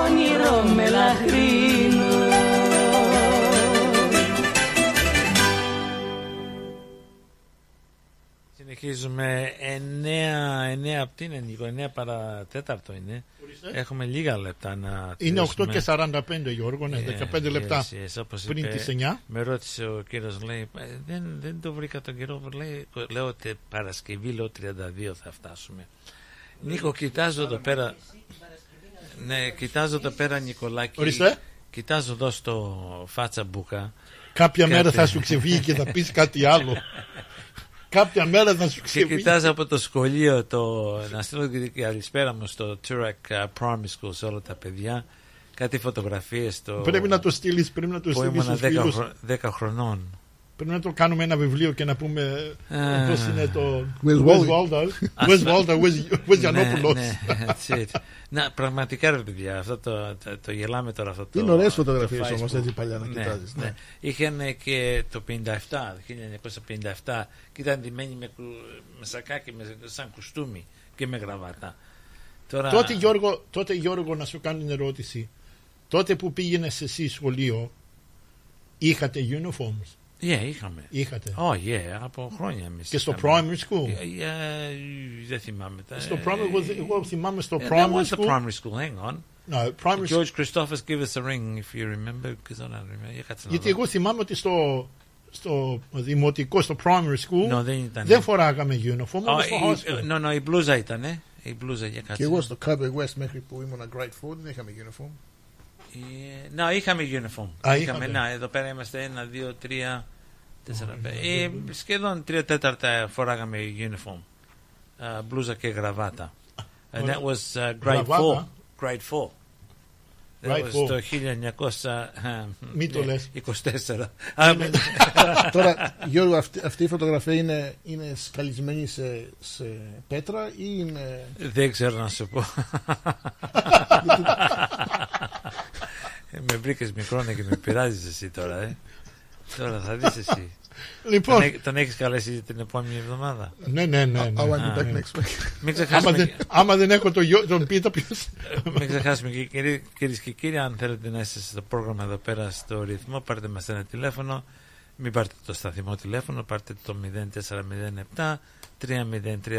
όνειρο μελαχρίνο Συνεχίζουμε 9, 9 από τι είναι Νίκο, 9 παρά τέταρτο είναι. Έχουμε λίγα λεπτά να Είναι 8 τελειώσουμε. και 45 Γιώργο, ναι, 15 λεπτά yes, yes, όπως πριν είπε, τις 9. Με ρώτησε ο κύριος, λέει, «Ε, δεν, δεν το βρήκα τον καιρό. Λέει, λέω ότι Παρασκευή, λέω 32 θα φτάσουμε. Νίκο, κοιτάζω εδώ πέρα. Ναι, κοιτάζω εδώ πέρα, Νικολάκη. Ορίστε. Κοιτάζω εδώ στο φάτσα μπουκα. Κάποια μέρα Κάτι- θα σου ξεφύγει και θα πεις κάτι άλλο. Κάποια μέρα θα σου Και ξεφύγει. κοιτάζω από το σχολείο το, να στείλω και την καλησπέρα μου στο Turek uh, Primary School σε όλα τα παιδιά. Κάτι φωτογραφίες στο... Πρέπει να το στείλεις, πρέπει να το που στείλεις ήμουνα στους 10, φίλους. χρο- 10 χρονών. Πρέπει να το κάνουμε ένα βιβλίο και να πούμε Α. πώς είναι το Where's Where's Wally? Waldo, Ας- Where's Waldo, Where's- Where's Ναι, Γιαννόπουλος. ναι, that's it. Να, πραγματικά ρε παιδιά, αυτό το, το, το γελάμε τώρα αυτό το Είναι ωραίες το φωτογραφίες όμως, Facebook. έτσι παλιά να Ναι, κοιτάζεις, ναι. Είχαν και το 57, 1957 και ήταν ντυμένοι με, κου- με σακάκι, με, σαν κουστούμι και με γραβάτα. Τώρα, Τότε Γιώργο, τότε Γιώργο να σου κάνω την ερώτηση. Τότε που πήγαινες εσύ σχολείο είχατε uniforms; Yeah, είχαμε. Είχατε. Oh, yeah, από χρόνια εμείς Και στο είχαμε. primary school. Yeah, yeah, δεν θυμάμαι. τα- Στο primary, εγώ, εγώ θυμάμαι στο Yeah, that primary was the school. primary school, hang on. No, primary George Christophers, give us a ring if you remember, because I don't remember. Για κάτσε να Γιατί δω. εγώ θυμάμαι ότι στο, στο δημοτικό, στο primary school, No, δεν ήταν. δεν φοράγαμε uniform, Oh, όπως στο high η- school. No, no, η μπλούζα ήταν, ε. Η μπλούζα, για Και κάτσε. εγώ στο Cowboy West μέχρι που ήμουν grade 4 δεν είχαμε uniform. Ε, Να, είχαμε uniform. Α, είχαμε, είχατε. να, εδώ πέρα είμαστε ένα, δύο, τρία, τέσσερα, πέντε. Ε, σχεδόν τρία τέταρτα φοράγαμε uniform. Uh, μπλούζα και γραβάτα. And that was uh, grade 4. Γραβάτα. Grade 4. That Grade was four. το 1900, Μη το ναι, λες. 24. Α, με- Τώρα, Γιώργο, αυτή, αυτή η φωτογραφία είναι, είναι σκαλισμένη σε, σε πέτρα ή είναι. Δεν ξέρω να σου πω. Ε, με βρήκες μικρόνα και με πειράζεις εσύ τώρα, ε. Τώρα θα δεις εσύ. Λοιπόν. Τον, έ- τον έχεις καλέσει για την επόμενη εβδομάδα. Ναι, ναι, ναι. ναι. I want Α, you back ναι. next week. Μην άμα, ξεχάσουμε, δεν, άμα δεν έχω το γιο, τον Πίτα ποιος... μην ξεχάσουμε και κυρί- κυρίες και κύριοι, αν θέλετε να είστε στο πρόγραμμα εδώ πέρα στο ρυθμό, πάρτε μας ένα τηλέφωνο. Μην πάρτε το σταθμό τηλέφωνο, πάρτε το 0407 303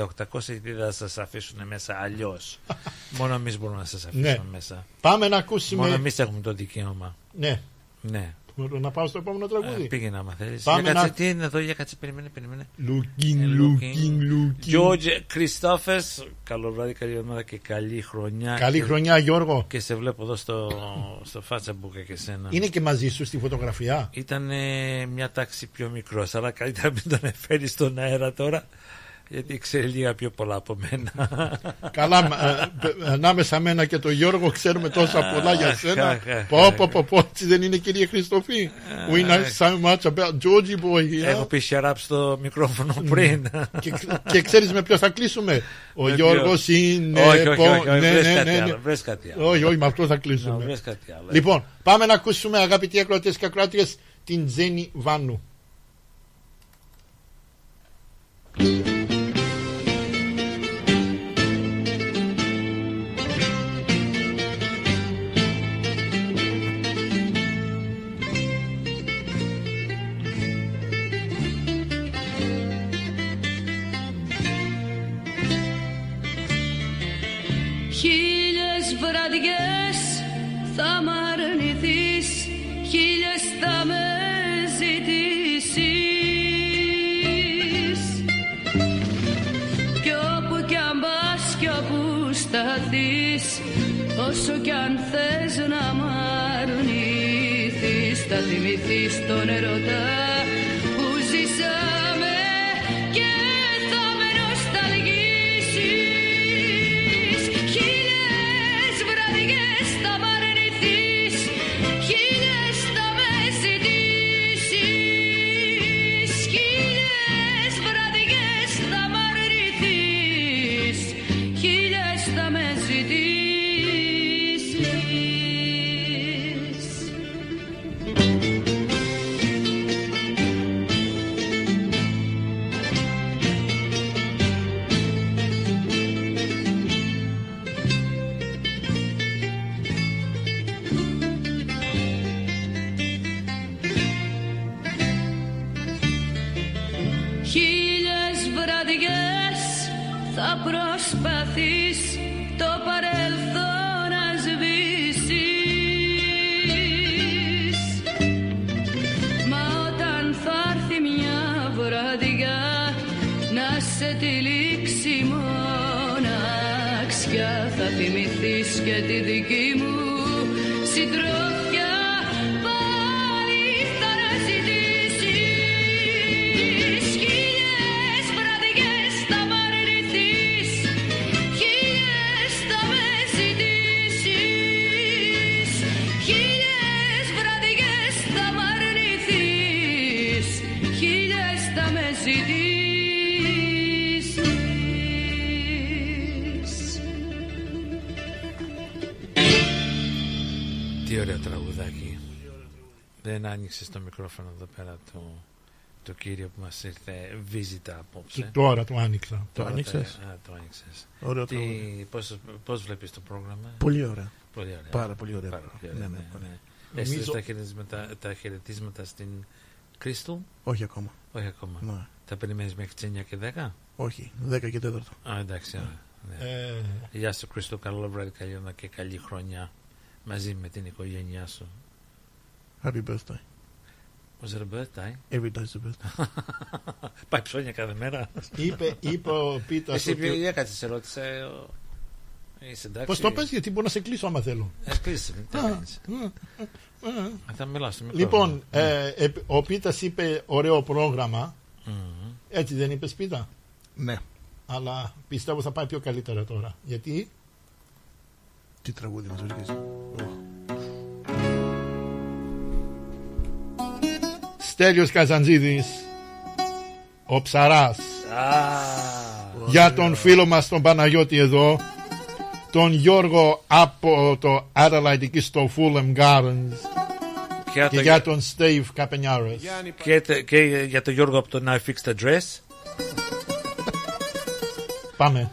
800 γιατί δεν θα σας αφήσουν μέσα αλλιώς. Μόνο εμείς μπορούμε να σας αφήσουμε Ναι. μέσα. Πάμε να ακούσουμε... Μόνο εμείς έχουμε το δικαίωμα. Ναι. Ναι. Μπορώ να πάω στο επόμενο Ε, τραγούδι. πήγαινε άμα θέλεις. Πάμε Για κάτσε, να- τι είναι εδώ, για κάτσε, περιμένε, περιμένε. Looking, Ε, looking, looking. George Christophers, καλό βράδυ, καλή εβδομάδα και καλή χρονιά. Καλή Και- χρονιά Γιώργο. Και σε βλέπω εδώ στο, στο Facebook και σένα. Είναι και μαζί σου στη φωτογραφία; Ήταν ε, μια τάξη πιο μικρός, αλλά καλύτερα μην τον φέρει στον αέρα τώρα. Γιατί ξέρει λίγα πιο πολλά από μένα. Καλά, ε, ε, ανάμεσα μένα και τον Γιώργο ξέρουμε τόσα πολλά για σένα. Αχ, αχ, Πω, πω, πω, πω, έτσι δεν είναι κύριε Χριστοφή. We know so much about Georgie boy here. Έχω πει σιαράπ στο μικρόφωνο πριν. και, και ξέρεις με ποιος θα κλείσουμε; Ο Με Γιώργος ποιος; είναι... Όχι, όχι, πο- όχι, όχι, ναι, βρες ναι, κάτι ναι, ναι. άλλο, βρες κάτι άλλο. Όχι, όχι, με αυτό θα Να, κλείσουμε. βρες κάτι άλλο. Λοιπόν, πάμε να ακούσουμε αγαπητοί ακροατές και ακροάτριες την Τζένι Βάνου. Χίλιες θυμηθείς τον ερωτά Δεν άνοιξε το μικρόφωνο εδώ πέρα το, το κύριο που μας ήρθε βίζιτα απόψε. Και τώρα το άνοιξα. Το Τώρα άνοιξες; Α, το άνοιξες. Ωραίο Τι, τραγούδι. πώς, πώς βλέπεις το πρόγραμμα; Πολύ ωραία. Πολύ ωραία. Πάρα πολύ ωραία. Πάρα πολύ ωραία, Ναι, ναι, ναι, πολύ. ναι. Έστειλες Νομίζω- τα, χαιρετίσματα, τα χαιρετίσματα στην Κρίστου. Όχι ακόμα. Όχι ακόμα. Ναι. Τα περιμένεις μέχρι τις 9 και 10. Όχι, 10 και 4. Α, εντάξει. ωραία. Ναι. Ε. Γεια σου Κρίστο, καλό βράδυ, καλή ώρα και καλή χρονιά μαζί με την οικογένειά σου. Happy birthday. Was it a birthday? Every day's a birthday. Πάει ψώνια κάθε μέρα. Είπε- είπε ο Πίτας Εσύ ότι- ότι... έκατσε, σε ρώτησε. ο- Είσαι εντάξει. Πώς το πες, γιατί μπορώ να σε κλείσω άμα θέλω. Ε, κλείσε με, τι Α, κάνεις. α, α. Α, Θα μιλάω στο μικρόφωνο. Λοιπόν, ε, ε, ο Πίτας είπε ωραίο πρόγραμμα. Μμμ. Έτσι δεν είπες Πίτα; Ναι. Αλλά πιστεύω θα πάει πιο καλύτερα τώρα. Γιατί; Τι τραγούδι μας βρίσκεις. Στέλιος Καζαντζίδης ο Ψαράς. Για τον φίλο μας τον Παναγιώτη εδώ τον Γιώργο από το Adelaide εκεί στο Fulham Gardens Και, και το- για τον Steve Καπενιάρος και, τε- και για τον Γιώργο από το I Fix the Dress. Πάμε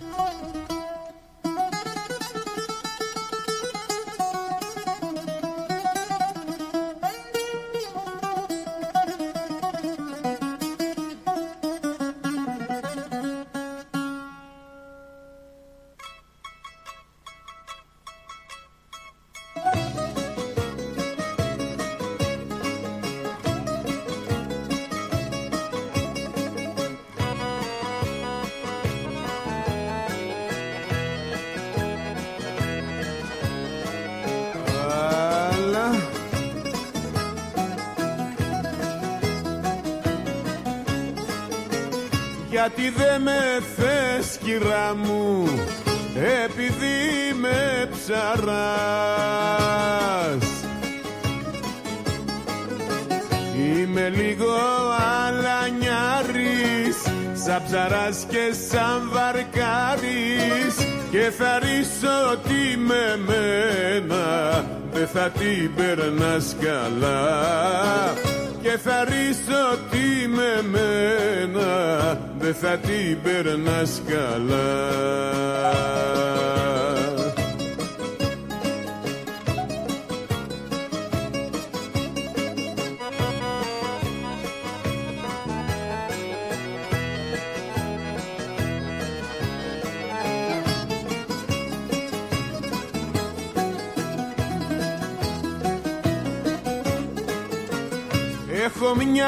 θα την περνάς καλά Και θα ρίσω τι με μένα Δεν θα την περνάς καλά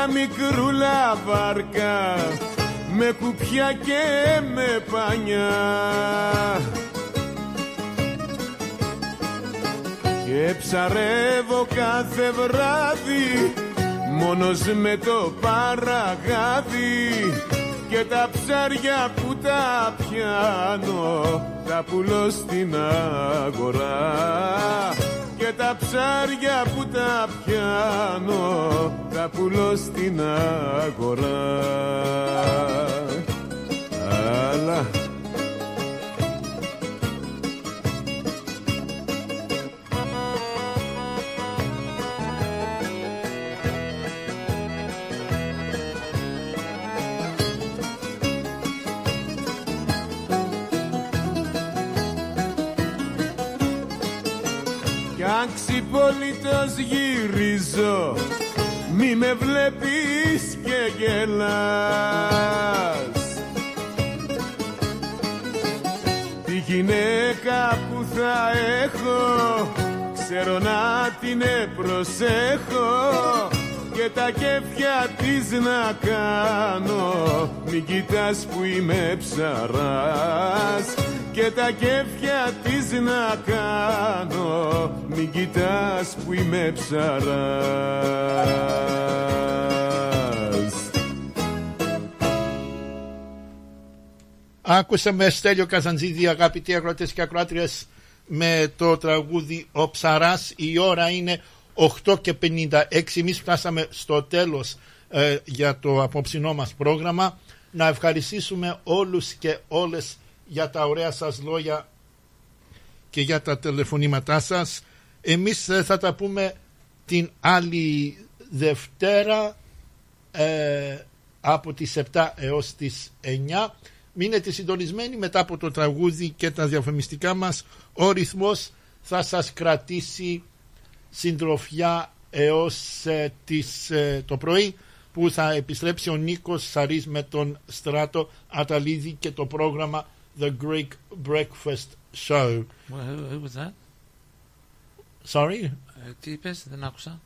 μια μικρούλα βάρκα με κουπιά και με πανιά. Και ψαρεύω κάθε βράδυ μόνος με το παραγάδι. Και τα ψάρια που τα πιάνω τα πουλώ στην αγορά. και τα ψάρια που τα πιάνω τα πουλώ στην αγορά. Αλλά αν ξυπόλυτος γυρίζω. Μη με βλέπεις και γελάς. Γυναίκα που θα έχω ξέρω να την προσέχω. Και τα κέφια της να κάνω. Μην κοιτάς που είμαι ψαράς και τα κέφια της να κάνω μην κοιτάς που είμαι ψαράς Άκουσαμε Στέλιο Καζαντζίδη αγαπητοί ακροατές και ακροάτριες με το τραγούδι «Ο Ψαράς». Η ώρα είναι 8 και 56. Εμείς φτάσαμε στο τέλος ε, για το απόψινό μας πρόγραμμα. Να ευχαριστήσουμε όλους και όλες για τα ωραία σας λόγια και για τα τηλεφωνήματά σας. Εμείς ε, θα τα πούμε την άλλη Δευτέρα ε, από τις 7 έως τις 9. Μείνετε συντονισμένοι μετά από το τραγούδι και τα διαφημιστικά μας. Ο ρυθμός θα σας κρατήσει συντροφιά έως ε, τις, ε, το πρωί που θα επιστρέψει ο Νίκος Σαρής με τον Στράτο Αταλίδη και το πρόγραμμα The Greek Breakfast Show. Who, who was that? Sorry, Ε, τι είπες, δεν άκουσα.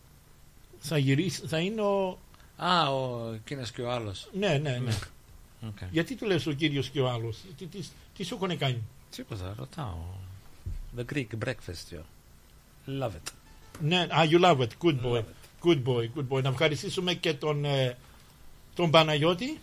θα γυρίσει, θα είναι ο... Α, ο εκείνος και ο άλλος. Ναι, ναι, ναι. Okay. Γιατί του λες ο κύριος και ο άλλος, τι, τι, τι σου έχουν κάνει; Τίποτα, ρωτάω. The Greek breakfast, yo. Love it. Ναι, ah, you love it. Good boy. Good boy, good boy. Να ευχαριστήσουμε και τον, ε, τον Παναγιώτη.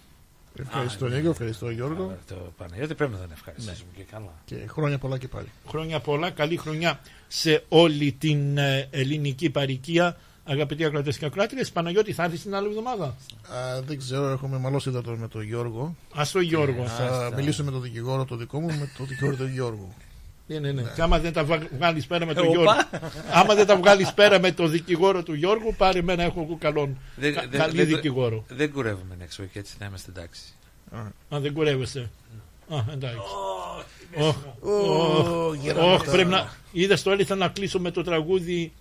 Ευχαριστώ Νίκο, ευχαριστώ Γιώργο. Το Παναγιώτη πρέπει να τον ευχαριστήσουμε και καλά. Και χρόνια πολλά και πάλι. Χρόνια πολλά, καλή χρονιά σε όλη την ε, ελληνική παροικία. Αγαπητοί ακροατές και ακροάτριες, Παναγιώτη, θα έρθεις την άλλη εβδομάδα; Α, δεν ξέρω, έχουμε μαλώσει εδώ με τον Γιώργο. Α το Γιώργο. Ε, θα μιλήσω με τον δικηγόρο το δικό μου, με τον δικηγόρο του Γιώργου. Ναι, ναι, ναι. Και άμα δεν τα βγάλεις πέρα με τον Ε, Γιώργο. οπα. άμα δεν τα βγάλεις πέρα με τον δικηγόρο του Γιώργου, πάρε εμένα, έχω εγώ καλόν. Δεν- κα- δεν- καλή δεν- δικηγόρο. Δεν κουρεύουμε next week, έτσι να είμαστε εντάξει. Α, δεν κουρεύεσαι. Α, εντάξει. Ω, Οχ, Ω, οχ, γερανό οχ, τα- πρέπει να. Είδες το έλεγα να κλείσω με το τραγούδι.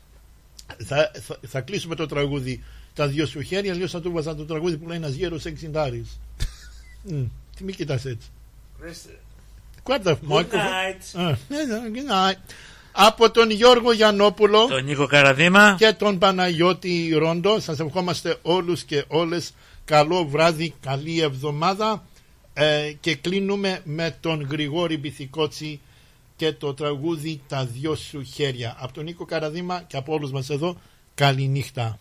Θα, θα, θα κλείσω με το τραγούδι τα δυο σου χέρια, αλλιώς θα του βάζα το τραγούδι που λέει ένας γέρος εξιντάρι. Τι μη κοιτάς έτσι. Κουάρτα, night. Good night. Από τον Γιώργο Γιαννόπουλο Τον Νίκο Καραδίμα. και τον Παναγιώτη Ρόντο σας ευχόμαστε όλους και όλες καλό βράδυ, καλή εβδομάδα ε, και κλείνουμε με τον Γρηγόρη Μπιθικότσι και το τραγούδι «Τα δυο σου χέρια». Από τον Νίκο Καραδίμα και από όλους μας εδώ, καληνύχτα.